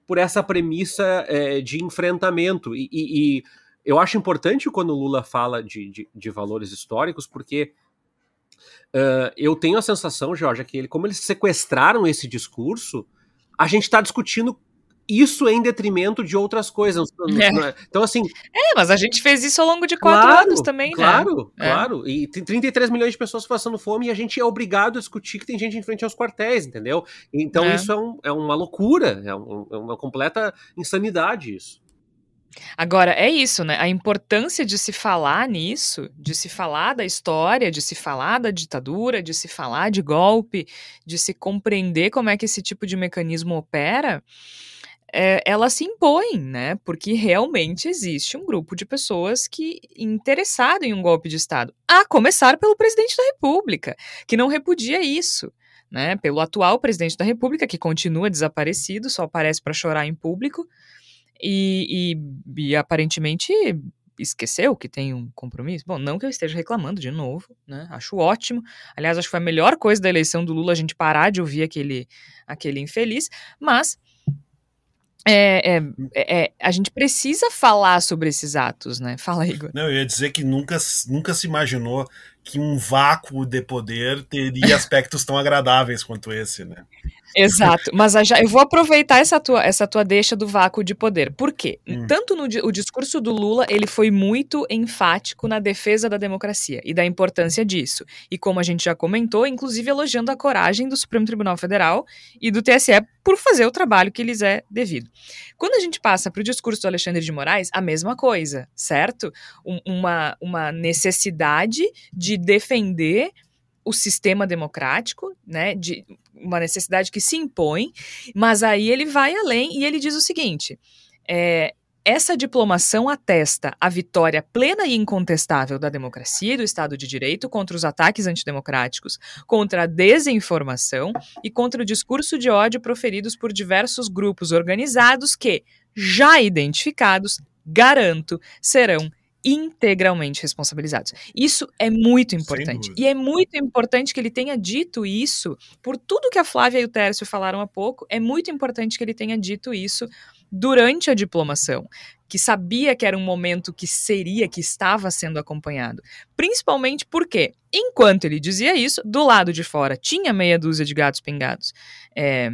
por essa premissa é, de enfrentamento. E, e, e, eu acho importante quando o Lula fala de, de, de valores históricos, porque uh, eu tenho a sensação, Jorge, que ele, como eles sequestraram esse discurso, a gente está discutindo isso em detrimento de outras coisas. É. Então, assim. É, mas a gente fez isso ao longo de quatro claro, anos também, claro, né? Claro, claro. É. E tem 33 milhões de pessoas passando fome e a gente é obrigado a discutir que tem gente em frente aos quartéis, entendeu? Então, é. isso é, um, é, uma loucura, é, um, é uma completa insanidade isso. Agora, é isso, né? A importância de se falar nisso, de se falar da história, de se falar da ditadura, de se falar de golpe, de se compreender como é que esse tipo de mecanismo opera, é, ela se impõe, né? Porque realmente existe um grupo de pessoas que interessado em um golpe de Estado, a começar pelo presidente da República, que não repudia isso. Né, pelo atual presidente da República, que continua desaparecido, só aparece para chorar em público, e, e, e, aparentemente esqueceu que tem um compromisso. Bom, não que eu esteja reclamando de novo, né? Acho ótimo. Aliás, acho que foi a melhor coisa da eleição do Lula a gente parar de ouvir aquele, aquele infeliz, mas é, é, é, a gente precisa falar sobre esses atos, né? Fala, Igor. Não, eu ia dizer que nunca, nunca se imaginou que um vácuo de poder teria aspectos tão agradáveis quanto esse, né? Exato, mas já, eu vou aproveitar essa tua, essa tua deixa do vácuo de poder. Por quê? Hum. Tanto no o discurso do Lula, ele foi muito enfático na defesa da democracia e da importância disso. E como a gente já comentou, inclusive elogiando a coragem do Supremo Tribunal Federal e do TSE por fazer o trabalho que lhes é devido. Quando a gente passa para o discurso do Alexandre de Moraes, a mesma coisa, certo? Um, uma, uma necessidade de defender o sistema democrático, né, de uma necessidade que se impõe, mas aí ele vai além e ele diz o seguinte: é, essa diplomação atesta a vitória plena e incontestável da democracia e do Estado de Direito contra os ataques antidemocráticos, contra a desinformação e contra o discurso de ódio proferidos por diversos grupos organizados que, já identificados, garanto, serão integralmente responsabilizados. Isso é muito importante. E é muito importante que ele tenha dito isso, por tudo que a Flávia e o Tércio falaram há pouco, é muito importante que ele tenha dito isso durante a diplomação, que sabia que era um momento que seria, que estava sendo acompanhado. Principalmente porque, enquanto ele dizia isso, do lado de fora tinha meia dúzia de gatos pingados é,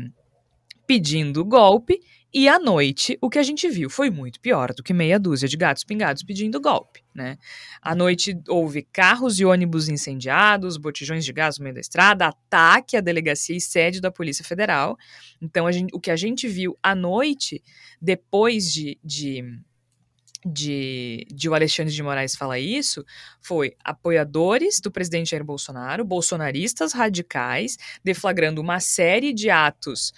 pedindo golpe e à noite, o que a gente viu foi muito pior do que meia dúzia de gatos pingados pedindo golpe, né? À noite houve carros e ônibus incendiados, botijões de gás no meio da estrada, ataque à delegacia e sede da Polícia Federal. Então, gente, o que a gente viu à noite, depois de, de de, de, o Alexandre de Moraes falar isso foi apoiadores do presidente Jair Bolsonaro, bolsonaristas radicais, deflagrando uma série de atos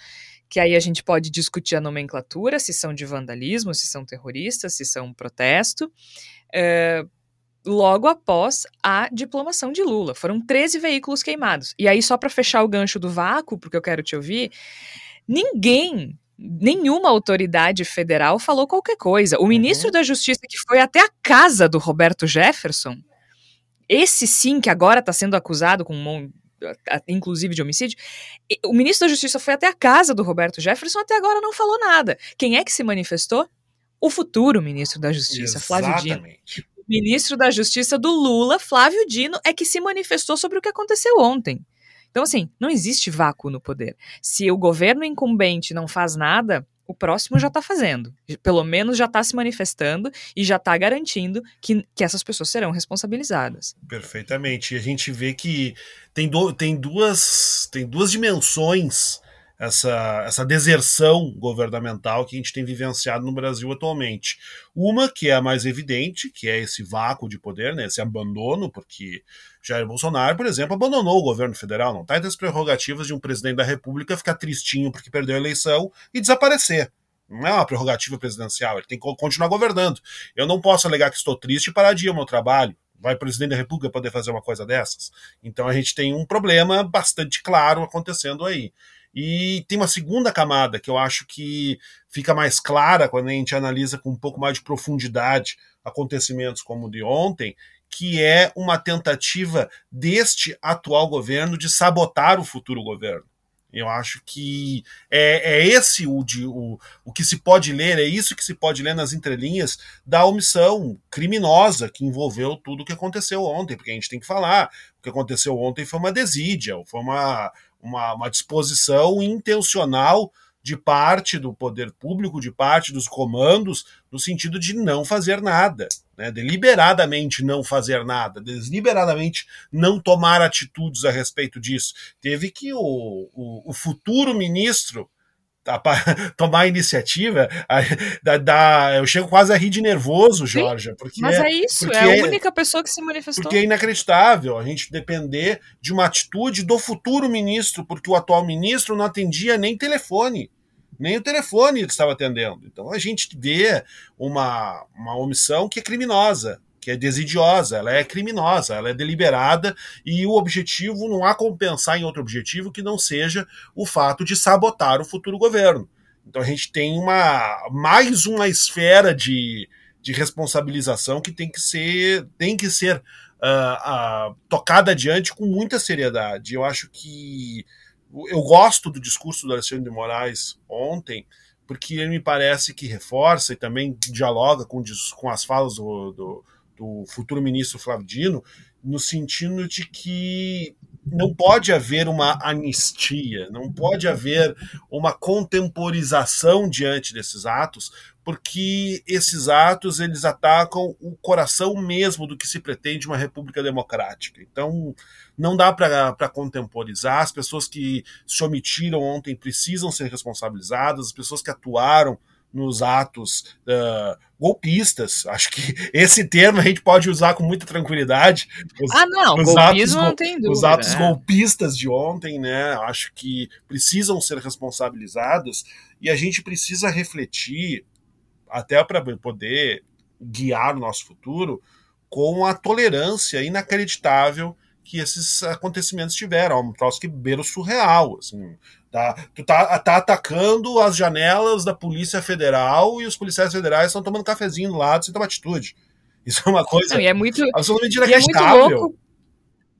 que aí a gente pode discutir a nomenclatura, se são de vandalismo, se são terroristas, se são protesto, é, logo após a diplomação de Lula. Foram 13 veículos queimados. E aí, só para fechar o gancho do vácuo, porque eu quero te ouvir, ninguém nenhuma autoridade federal falou qualquer coisa. O uhum. ministro da Justiça, que foi até a casa do Roberto Jefferson, esse sim, que agora está sendo acusado com um inclusive de homicídio. O ministro da Justiça foi até a casa do Roberto Jefferson, até agora não falou nada. Quem é que se manifestou? O futuro ministro da Justiça, Flávio Dino. O ministro da Justiça do Lula, Flávio Dino, é que se manifestou sobre o que aconteceu ontem. Então, assim, não existe vácuo no poder. Se o governo incumbente não faz nada, o próximo já está fazendo. Pelo menos já está se manifestando e já está garantindo que, que essas pessoas serão responsabilizadas. Perfeitamente. E a gente vê que tem, do, tem, duas, tem duas dimensões essa, essa deserção governamental que a gente tem vivenciado no Brasil atualmente. Uma que é a mais evidente, que é esse vácuo de poder, né, esse abandono, porque Jair Bolsonaro, por exemplo, abandonou o governo federal, não está entre as prerrogativas de um presidente da República ficar tristinho porque perdeu a eleição e desaparecer. Não é uma prerrogativa presidencial, ele tem que continuar governando. Eu não posso alegar que estou triste e parar de ir ao meu trabalho. Vai o presidente da República poder fazer uma coisa dessas? Então a gente tem um problema bastante claro acontecendo aí. E tem uma segunda camada que eu acho que fica mais clara quando a gente analisa com um pouco mais de profundidade acontecimentos como o de ontem, que é uma tentativa deste atual governo de sabotar o futuro governo. Eu acho que é, é esse o, de, o, o que se pode ler, é isso que se pode ler nas entrelinhas da omissão criminosa que envolveu tudo o que aconteceu ontem, porque a gente tem que falar, o que aconteceu ontem foi uma desídia, foi uma, uma, uma disposição intencional de parte do poder público, de parte dos comandos, no sentido de não fazer nada, né? deliberadamente não fazer nada, deliberadamente não tomar atitudes a respeito disso. Teve que o, o, o futuro ministro tomar a iniciativa, da, da, eu chego quase a rir de nervoso, Jorge. Porque Mas é isso, é a é única pessoa que se manifestou. Porque é inacreditável a gente depender de uma atitude do futuro ministro, porque o atual ministro não atendia nem telefone. Nem o telefone ele estava atendendo. Então a gente vê uma, uma omissão que é criminosa que é desidiosa, ela é criminosa, ela é deliberada e o objetivo não há como pensar em outro objetivo que não seja o fato de sabotar o futuro governo. Então a gente tem uma mais uma esfera de, de responsabilização que tem que ser tem que ser uh, uh, tocada adiante com muita seriedade. Eu acho que eu gosto do discurso do Alexandre de Moraes ontem, porque ele me parece que reforça e também dialoga com, com as falas do, do do futuro ministro Flávio Dino, no sentido de que não pode haver uma anistia, não pode haver uma contemporização diante desses atos, porque esses atos eles atacam o coração mesmo do que se pretende uma república democrática. Então, não dá para contemporizar. As pessoas que se omitiram ontem precisam ser responsabilizadas, as pessoas que atuaram nos atos uh, golpistas. Acho que esse termo a gente pode usar com muita tranquilidade. Os, ah, não, os atos, não tem dúvida. Os atos é. golpistas de ontem, né? Acho que precisam ser responsabilizados e a gente precisa refletir, até para poder guiar o nosso futuro, com a tolerância inacreditável que esses acontecimentos tiveram. É um troço que beira o surreal. Assim. Tá, tu tá, tá atacando as janelas da Polícia Federal e os policiais federais estão tomando cafezinho do lado sem tomar atitude. Isso é uma coisa Não, é muito, absolutamente inacreditável. É muito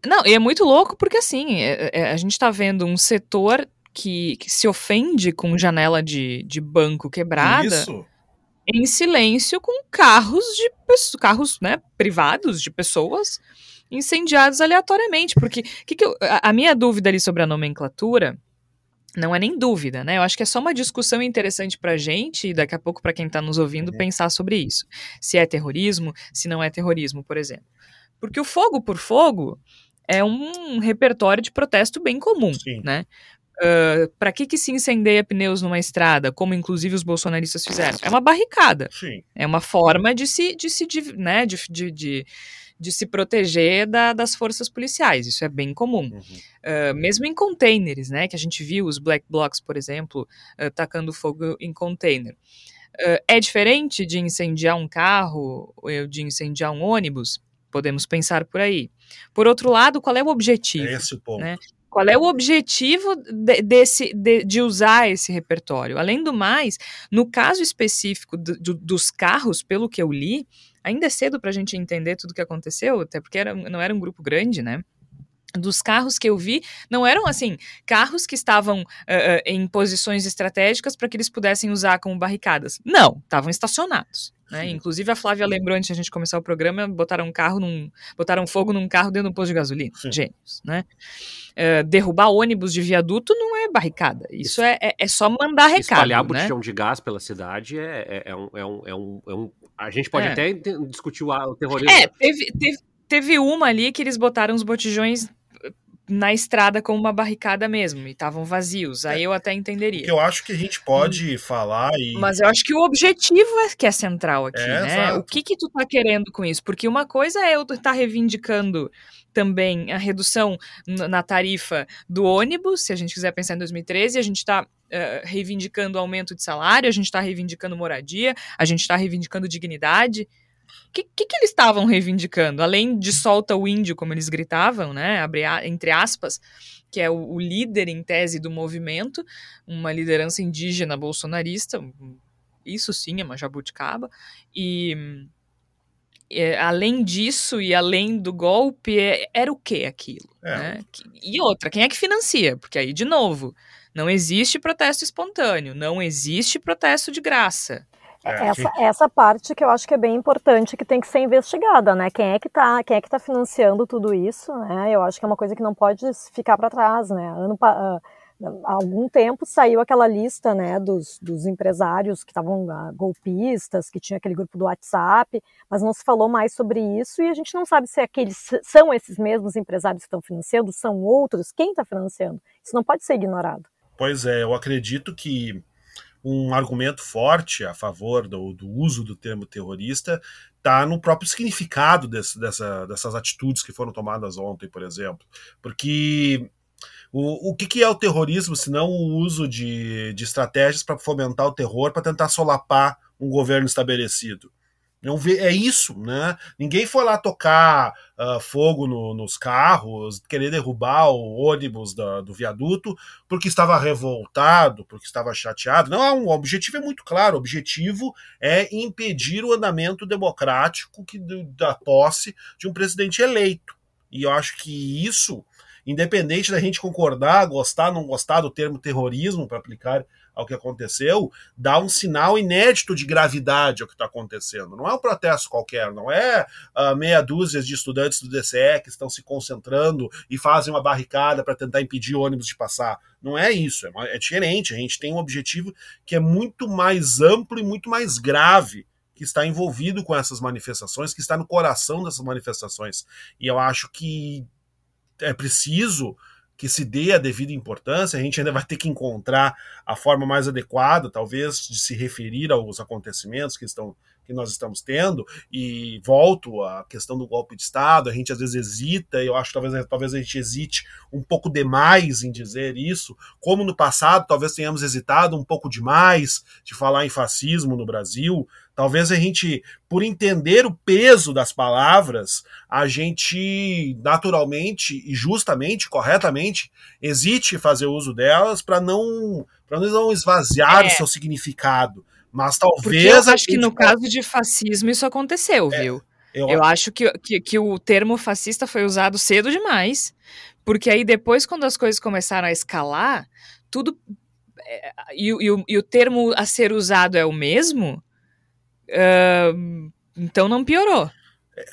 Não, e é muito louco porque assim, é, é, a gente está vendo um setor que, que, se ofende com janela de, de banco quebrada. Isso. Em silêncio com carros de carros né, privados de pessoas incendiados aleatoriamente. Porque que que eu, a, a minha dúvida ali sobre a nomenclatura não é nem dúvida, né? Eu acho que é só uma discussão interessante para a gente e daqui a pouco para quem está nos ouvindo uhum. pensar sobre isso. Se é terrorismo, se não é terrorismo, por exemplo. Porque o fogo por fogo é um repertório de protesto bem comum, Sim. né? Uh, para que, que se incendeia pneus numa estrada, como inclusive os bolsonaristas fizeram? É uma barricada. Sim. É uma forma de se, de se né, de, de, de de se proteger da, das forças policiais. Isso é bem comum. Uhum. Uh, mesmo em containers, né? Que a gente viu os black blocs, por exemplo, uh, tacando fogo em container. Uh, é diferente de incendiar um carro ou de incendiar um ônibus? Podemos pensar por aí. Por outro lado, qual é o objetivo? É esse o ponto. Né? Qual é o objetivo de, desse, de, de, usar esse repertório? Além do mais, no caso específico do, do, dos carros, pelo que eu li, ainda é cedo para a gente entender tudo o que aconteceu, até porque era, não era um grupo grande, né? dos carros que eu vi não eram assim carros que estavam uh, em posições estratégicas para que eles pudessem usar como barricadas. Não, estavam estacionados. Né? Inclusive a Flávia lembrou antes de a gente começar o programa, botaram um carro num, botaram fogo num carro dentro do posto de gasolina. Sim. Gênios, né? Uh, derrubar ônibus de viaduto não é barricada. Isso é, é, é só mandar recado. Espalhar né? botijão de gás pela cidade é, é, é, um, é, um, é um. A gente pode até discutir o terrorismo. É, teve, teve, teve uma ali que eles botaram os botijões na estrada com uma barricada mesmo, e estavam vazios. Aí é, eu até entenderia. Eu acho que a gente pode hum. falar e. Mas eu acho que o objetivo é que é central aqui, é, né? Exato. O que que tu tá querendo com isso? Porque uma coisa é eu estar tá reivindicando também a redução na tarifa do ônibus, se a gente quiser pensar em 2013, a gente está uh, eh, reivindicando aumento de salário, a gente está reivindicando moradia, a gente está reivindicando dignidade. O que, que, que, eles estavam reivindicando? Além de solta o índio, como eles gritavam, né? entre aspas, que é o, o líder em tese do movimento, uma liderança indígena bolsonarista, isso sim é uma jabuticaba, e é, além disso e além do golpe, é, era o que aquilo? É. Né? E outra, quem é que financia? Porque aí, de novo, não existe protesto espontâneo, não existe protesto de graça. É, essa, essa parte que eu acho que é bem importante, que tem que ser investigada, né? Quem é que está quem é que tá financiando tudo isso, né? Eu acho que é uma coisa que não pode ficar para trás, né? Ano, uh, há algum tempo saiu aquela lista, né, dos, dos empresários que estavam uh, golpistas, que tinha aquele grupo do WhatsApp, mas não se falou mais sobre isso e a gente não sabe se aqueles são esses mesmos empresários que estão financiando, são outros, quem está financiando. Isso não pode ser ignorado. Pois é, eu acredito que um argumento forte a favor do, do uso do termo terrorista está no próprio significado desse, dessa, dessas atitudes que foram tomadas ontem, por exemplo. Porque o, o que, que é o terrorismo se não o uso de, de estratégias para fomentar o terror, para tentar solapar um governo estabelecido? É isso, né? Ninguém foi lá tocar uh, fogo no, nos carros, querer derrubar o ônibus da, do viaduto porque estava revoltado, porque estava chateado. Não, o objetivo é muito claro. O objetivo é impedir o andamento democrático que, da posse de um presidente eleito. E eu acho que isso, independente da gente concordar, gostar, não gostar do termo terrorismo para aplicar ao que aconteceu, dá um sinal inédito de gravidade ao que está acontecendo. Não é um protesto qualquer, não é uh, meia dúzia de estudantes do DCE que estão se concentrando e fazem uma barricada para tentar impedir o ônibus de passar. Não é isso, é, é diferente. A gente tem um objetivo que é muito mais amplo e muito mais grave que está envolvido com essas manifestações, que está no coração dessas manifestações. E eu acho que é preciso que se dê a devida importância, a gente ainda vai ter que encontrar a forma mais adequada, talvez, de se referir aos acontecimentos que estão que nós estamos tendo, e volto à questão do golpe de Estado, a gente às vezes hesita, eu acho que talvez, talvez a gente hesite um pouco demais em dizer isso, como no passado talvez tenhamos hesitado um pouco demais de falar em fascismo no Brasil, talvez a gente, por entender o peso das palavras, a gente naturalmente e justamente, corretamente, hesite fazer uso delas para não, não esvaziar é. o seu significado. Mas talvez. Porque eu acho que no pode... caso de fascismo isso aconteceu, é, viu? Eu, eu acho que, que, que, o termo fascista foi usado cedo demais, porque aí depois, quando as coisas começaram a escalar, tudo. É, e, e, e o termo a ser usado é o mesmo, uh, então não piorou.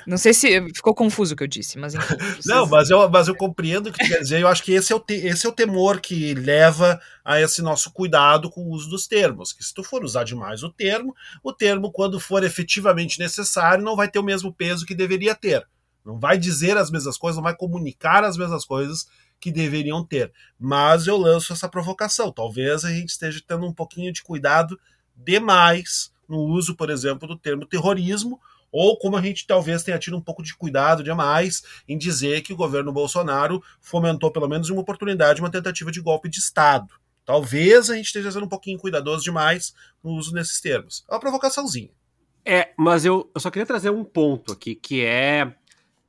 Não sei se ficou confuso o que eu disse, mas enfim. Não, mas eu, mas eu compreendo o que tu quer dizer. Eu acho que esse é, o te, esse é o temor que leva a esse nosso cuidado com o uso dos termos. Que se tu for usar demais o termo, o termo, quando for efetivamente necessário, não vai ter o mesmo peso que deveria ter. Não vai dizer as mesmas coisas, não vai comunicar as mesmas coisas que deveriam ter. Mas eu lanço essa provocação. Talvez a gente esteja tendo um pouquinho de cuidado demais no uso, por exemplo, do termo terrorismo ou como a gente talvez tenha tido um pouco de cuidado demais em dizer que o governo Bolsonaro fomentou pelo menos uma oportunidade, uma tentativa de golpe de Estado. Talvez a gente esteja sendo um pouquinho cuidadoso demais no uso desses termos. É uma provocaçãozinha. É, mas eu, eu só queria trazer um ponto aqui, que é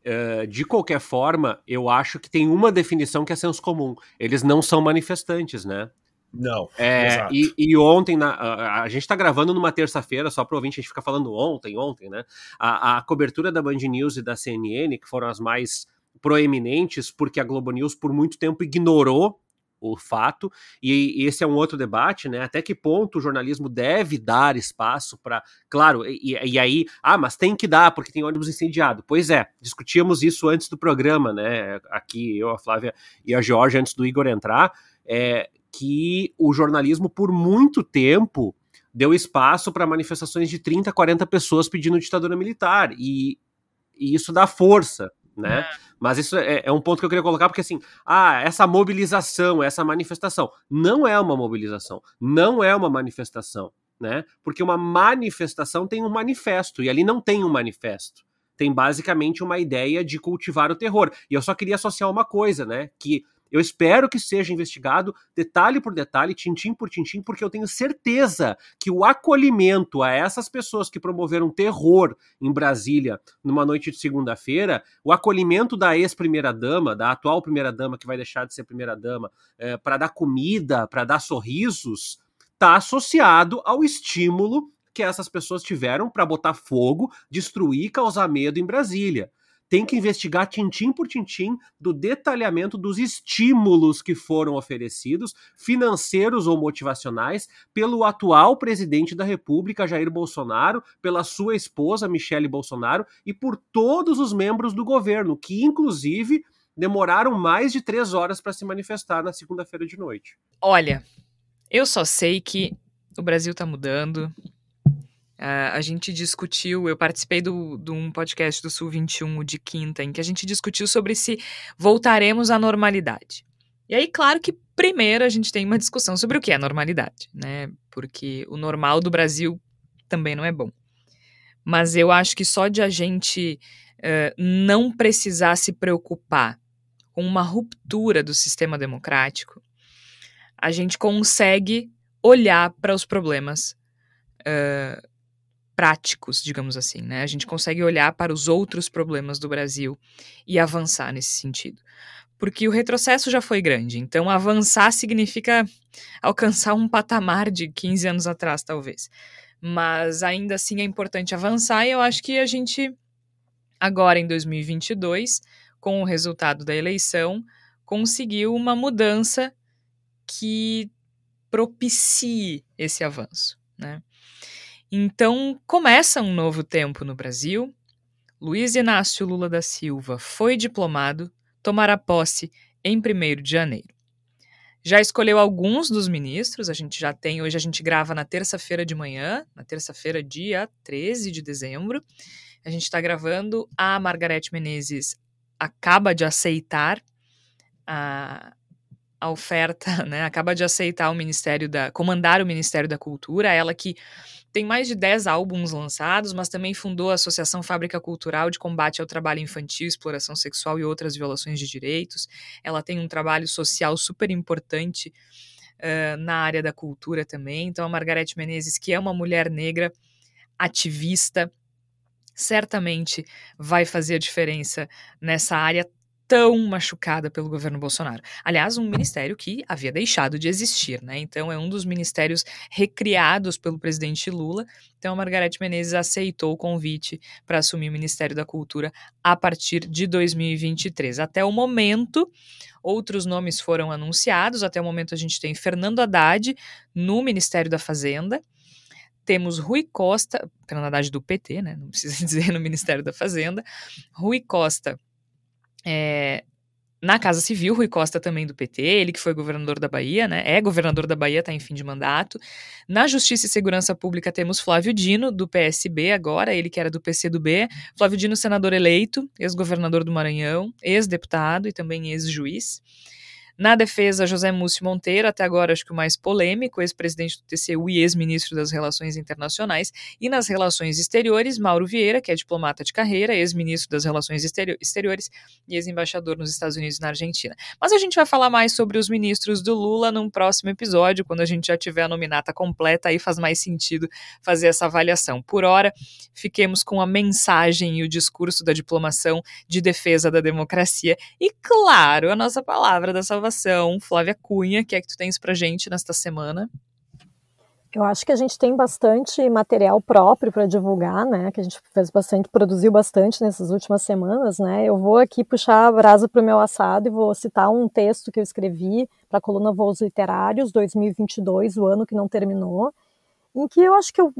Uh, de qualquer forma, eu acho que tem uma definição que é senso comum. Eles não são manifestantes, né? Não. É, e, e, ontem, na, a, a gente está gravando numa terça-feira, só para ouvinte, a gente fica falando ontem, ontem, né? A, a, cobertura da Band News e da CNN, que foram as mais proeminentes, porque a Globo News por muito tempo ignorou o fato, e, e, esse é um outro debate, né? Até que ponto o jornalismo deve dar espaço para. Claro, e, e, aí, ah, mas tem que dar, porque tem ônibus incendiado. Pois é, discutíamos isso antes do programa, né? Aqui, eu, a Flávia e a Georgia, antes do Igor entrar, é, que o jornalismo, por muito tempo, deu espaço para manifestações de 30, 40 pessoas pedindo ditadura militar, e, e isso dá força né? É. Mas isso é, é, um ponto que eu queria colocar, porque assim, ah, essa mobilização, essa manifestação, não é uma mobilização, não é uma manifestação, né? Porque uma manifestação tem um manifesto, e ali não tem um manifesto. Tem basicamente uma ideia de cultivar o terror. E eu só queria associar uma coisa, né? Que eu espero que seja investigado detalhe por detalhe, tintim por tintim, porque eu tenho certeza que o acolhimento a essas pessoas que promoveram terror em Brasília numa noite de segunda-feira, o acolhimento da ex-primeira-dama, da atual primeira-dama que vai deixar de ser primeira-dama, é, para dar comida, para dar sorrisos, está associado ao estímulo que essas pessoas tiveram para botar fogo, destruir, causar medo em Brasília tem que investigar tintim por tintim do detalhamento dos estímulos que foram oferecidos, financeiros ou motivacionais, pelo atual presidente da República, Jair Bolsonaro, pela sua esposa, Michele Bolsonaro, e por todos os membros do governo, que inclusive demoraram mais de três horas para se manifestar na segunda-feira de noite. Olha, eu só sei que o Brasil está mudando, Uh, a gente discutiu, eu participei de um podcast do Sul 21 de quinta, em que a gente discutiu sobre se voltaremos à normalidade. E aí, claro que primeiro a gente tem uma discussão sobre o que é normalidade, né? Porque o normal do Brasil também não é bom. Mas eu acho que só de a gente uh, não precisar se preocupar com uma ruptura do sistema democrático, a gente consegue olhar para os problemas uh, práticos, digamos assim, né? A gente consegue olhar para os outros problemas do Brasil e avançar nesse sentido. Porque o retrocesso já foi grande, então avançar significa alcançar um patamar de 15 anos atrás, talvez. Mas ainda assim é importante avançar e eu acho que a gente, agora em 2022, com o resultado da eleição, conseguiu uma mudança que propicie esse avanço, né? Então começa um novo tempo no Brasil. Luiz Inácio Lula da Silva foi diplomado, tomará posse em 1 de janeiro. Já escolheu alguns dos ministros, a gente já tem, hoje a gente grava na terça-feira de manhã, na terça-feira, dia 13 de dezembro. A gente está gravando, a Margarete Menezes acaba de aceitar a, a oferta, né? Acaba de aceitar o Ministério da. comandar o Ministério da Cultura, ela que tem mais de 10 álbuns lançados, mas também fundou a Associação Fábrica Cultural de Combate ao Trabalho Infantil, Exploração Sexual e outras violações de direitos. Ela tem um trabalho social super importante uh, na área da cultura também. Então, a Margarete Menezes, que é uma mulher negra, ativista, certamente vai fazer a diferença nessa área tão machucada pelo governo Bolsonaro. Aliás, um ministério que havia deixado de existir, né? Então é um dos ministérios recriados pelo presidente Lula. Então a Margarete Menezes aceitou o convite para assumir o Ministério da Cultura a partir de 2023. Até o momento, outros nomes foram anunciados. Até o momento a gente tem Fernando Haddad no Ministério da Fazenda. Temos Rui Costa, Fernando Haddad do PT, né? Não precisa dizer no Ministério da Fazenda. Rui Costa é, na Casa Civil, Rui Costa também do PT, ele que foi governador da Bahia, né? É governador da Bahia, está em fim de mandato. Na Justiça e Segurança Pública temos Flávio Dino, do PSB agora, ele que era do PCdoB. Flávio Dino, senador eleito, ex-governador do Maranhão, ex-deputado e também ex-juiz. Na defesa, José Múcio Monteiro, até agora acho que o mais polêmico, ex-presidente do TCU e ex-ministro das Relações Internacionais. E nas relações exteriores, Mauro Vieira, que é diplomata de carreira, ex-ministro das Relações Exteriores e ex-embaixador nos Estados Unidos e na Argentina. Mas a gente vai falar mais sobre os ministros do Lula num próximo episódio, quando a gente já tiver a nominata completa, aí faz mais sentido fazer essa avaliação. Por hora, fiquemos com a mensagem e o discurso da diplomação de defesa da democracia e, claro, a nossa palavra da salvação salvação, Flávia Cunha, que é que tu tens pra gente nesta semana? Eu acho que a gente tem bastante material próprio para divulgar, né? Que a gente fez bastante, produziu bastante nessas últimas semanas, né? Eu vou aqui puxar a brasa para o meu assado e vou citar um texto que eu escrevi para a coluna Voos Literários 2022, o ano que não terminou, em que eu acho que eu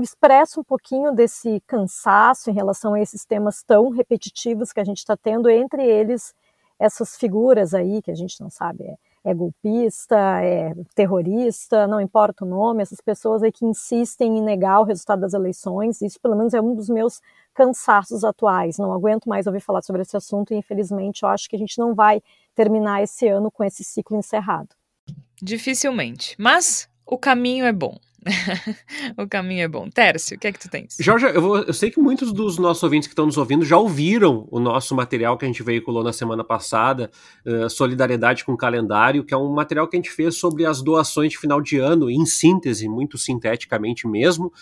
expresso um pouquinho desse cansaço em relação a esses temas tão repetitivos que a gente está tendo, entre eles essas figuras aí que a gente não sabe. É, é golpista, é terrorista, não importa o nome, essas pessoas aí que insistem em negar o resultado das eleições, isso pelo menos é um dos meus cansaços atuais. Não aguento mais ouvir falar sobre esse assunto e infelizmente eu acho que a gente não vai terminar esse ano com esse ciclo encerrado. Dificilmente, mas o caminho é bom. o caminho é bom. Tércio, o que é que tu tens? Jorge, eu, vou, eu sei que muitos dos nossos ouvintes que estão nos ouvindo já ouviram o nosso material que a gente veiculou na semana passada, uh, Solidariedade com o Calendário, que é um material que a gente fez sobre as doações de final de ano, em síntese, muito sinteticamente mesmo.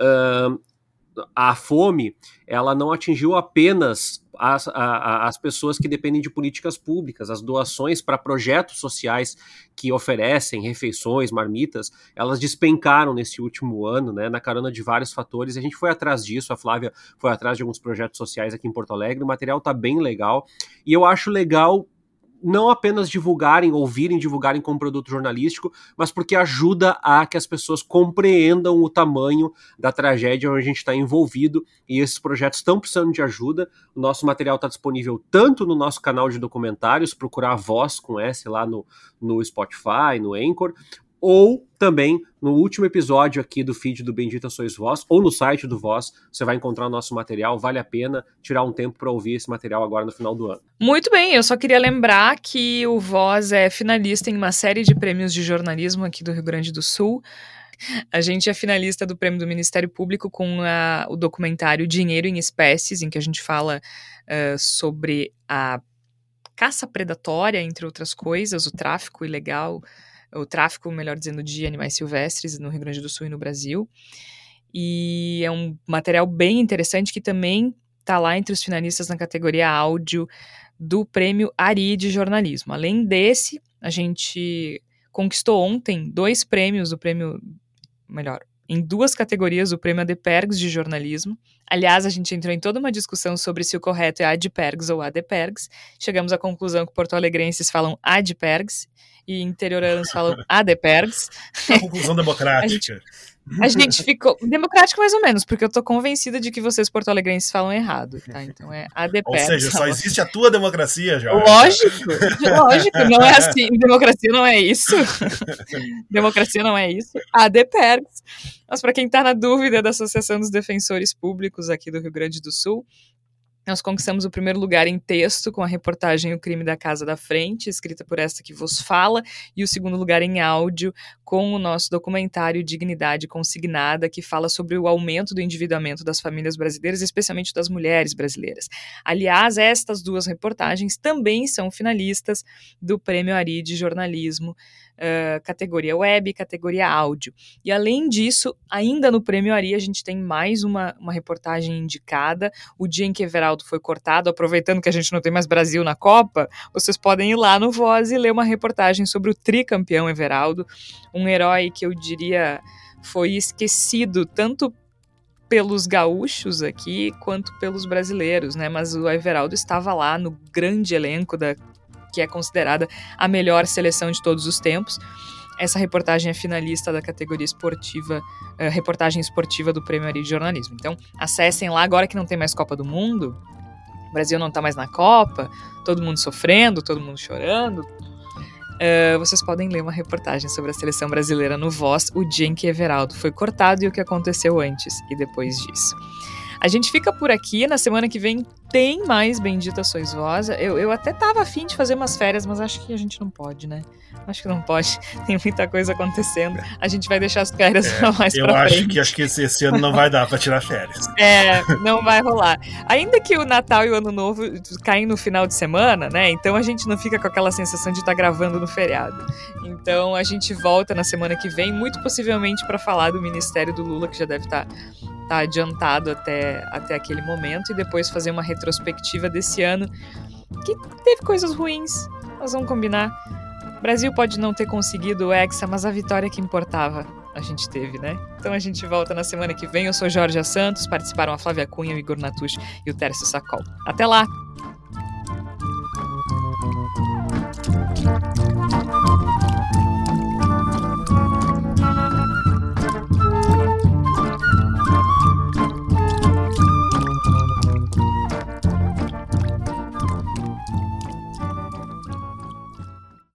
Uh, a fome, ela não atingiu apenas as, a, as pessoas que dependem de políticas públicas, as doações para projetos sociais que oferecem refeições, marmitas, elas despencaram nesse último ano, né, na carona de vários fatores. A gente foi atrás disso, a Flávia foi atrás de alguns projetos sociais aqui em Porto Alegre. O material está bem legal e eu acho legal não apenas divulgarem, ouvirem, divulgarem como produto jornalístico, mas porque ajuda a que as pessoas compreendam o tamanho da tragédia onde a gente está envolvido e esses projetos estão precisando de ajuda. O nosso material está disponível tanto no nosso canal de documentários, procurar Voz com S lá no, no Spotify, no Anchor, ou também no último episódio aqui do feed do Bendita Sois Voz, ou no site do Voz, você vai encontrar o nosso material. Vale a pena tirar um tempo para ouvir esse material agora no final do ano. Muito bem, eu só queria lembrar que o Voz é finalista em uma série de prêmios de jornalismo aqui do Rio Grande do Sul. A gente é finalista do prêmio do Ministério Público com a, o documentário Dinheiro em Espécies, em que a gente fala uh, sobre a caça predatória, entre outras coisas, o tráfico ilegal o tráfico, melhor dizendo, de animais silvestres no Rio Grande do Sul e no Brasil. E é um material bem interessante que também está lá entre os finalistas na categoria áudio do prêmio Ari de jornalismo. Além desse, a gente conquistou ontem dois prêmios do prêmio, melhor, em duas categorias do prêmio ADPERGS de jornalismo. Aliás, a gente entrou em toda uma discussão sobre se o correto é ADPERGS ou ADPERGS. Chegamos à conclusão que porto-alegrenses falam ADPERGS e interioranos falam ADPERGS. Uma conclusão democrática. a, gente, a gente ficou. Democrático mais ou menos, porque eu tô convencida de que vocês porto-alegrenses falam errado, tá? Então é ADPERGS. Ou seja, só existe a tua democracia, já. Lógico, lógico, não é assim. Democracia não é isso. democracia não é isso. ADPERGS. Mas para quem tá na dúvida da Associação dos Defensores Públicos aqui do Rio Grande do Sul, nós conquistamos o primeiro lugar em texto com a reportagem O Crime da Casa da Frente, escrita por esta que vos fala, e o segundo lugar em áudio com o nosso documentário Dignidade Consignada, que fala sobre o aumento do endividamento das famílias brasileiras, especialmente das mulheres brasileiras. Aliás, estas duas reportagens também são finalistas do Prêmio Ari de Jornalismo categoria web, categoria áudio. E além disso, ainda no Prêmio Ari, a gente tem mais uma, uma reportagem indicada, o dia em que Everaldo foi cortado, aproveitando que a gente não tem mais Brasil na Copa, vocês podem ir lá no Voz e ler uma reportagem sobre o tricampeão Everaldo, um herói que eu diria foi esquecido tanto pelos gaúchos aqui quanto pelos brasileiros, né? Mas o Everaldo estava lá no grande elenco da que é considerada a melhor seleção de todos os tempos. Essa reportagem é finalista da categoria esportiva, uh, reportagem esportiva do Prêmio Ari de Jornalismo. Então, acessem lá agora que não tem mais Copa do Mundo. O Brasil não está mais na Copa, todo mundo sofrendo, todo mundo chorando. Uh, vocês podem ler uma reportagem sobre a seleção brasileira no Voz, o dia em que Everaldo foi cortado e o que aconteceu antes e depois disso. A gente fica por aqui. Na semana que vem tem mais Bendita Sois Vós. Eu, eu até tava afim de fazer umas férias, mas acho que a gente não pode, né? Acho que não pode. Tem muita coisa acontecendo. A gente vai deixar as férias é, mais eu pra acho frente. que acho que esse, esse ano não vai dar para tirar férias. É, não vai rolar. Ainda que o Natal e o Ano Novo caem no final de semana, né? Então a gente não fica com aquela sensação de estar tá gravando no feriado. Então a gente volta na semana que vem, muito possivelmente para falar do Ministério do Lula, que já deve estar tá tá adiantado até, até aquele momento e depois fazer uma retrospectiva desse ano, que teve coisas ruins, nós vamos combinar. O Brasil pode não ter conseguido o Hexa, mas a vitória é que importava a gente teve, né? Então a gente volta na semana que vem. Eu sou Jorge Santos, participaram a Flávia Cunha, o Igor Natush e o Tércio Sacol. Até lá!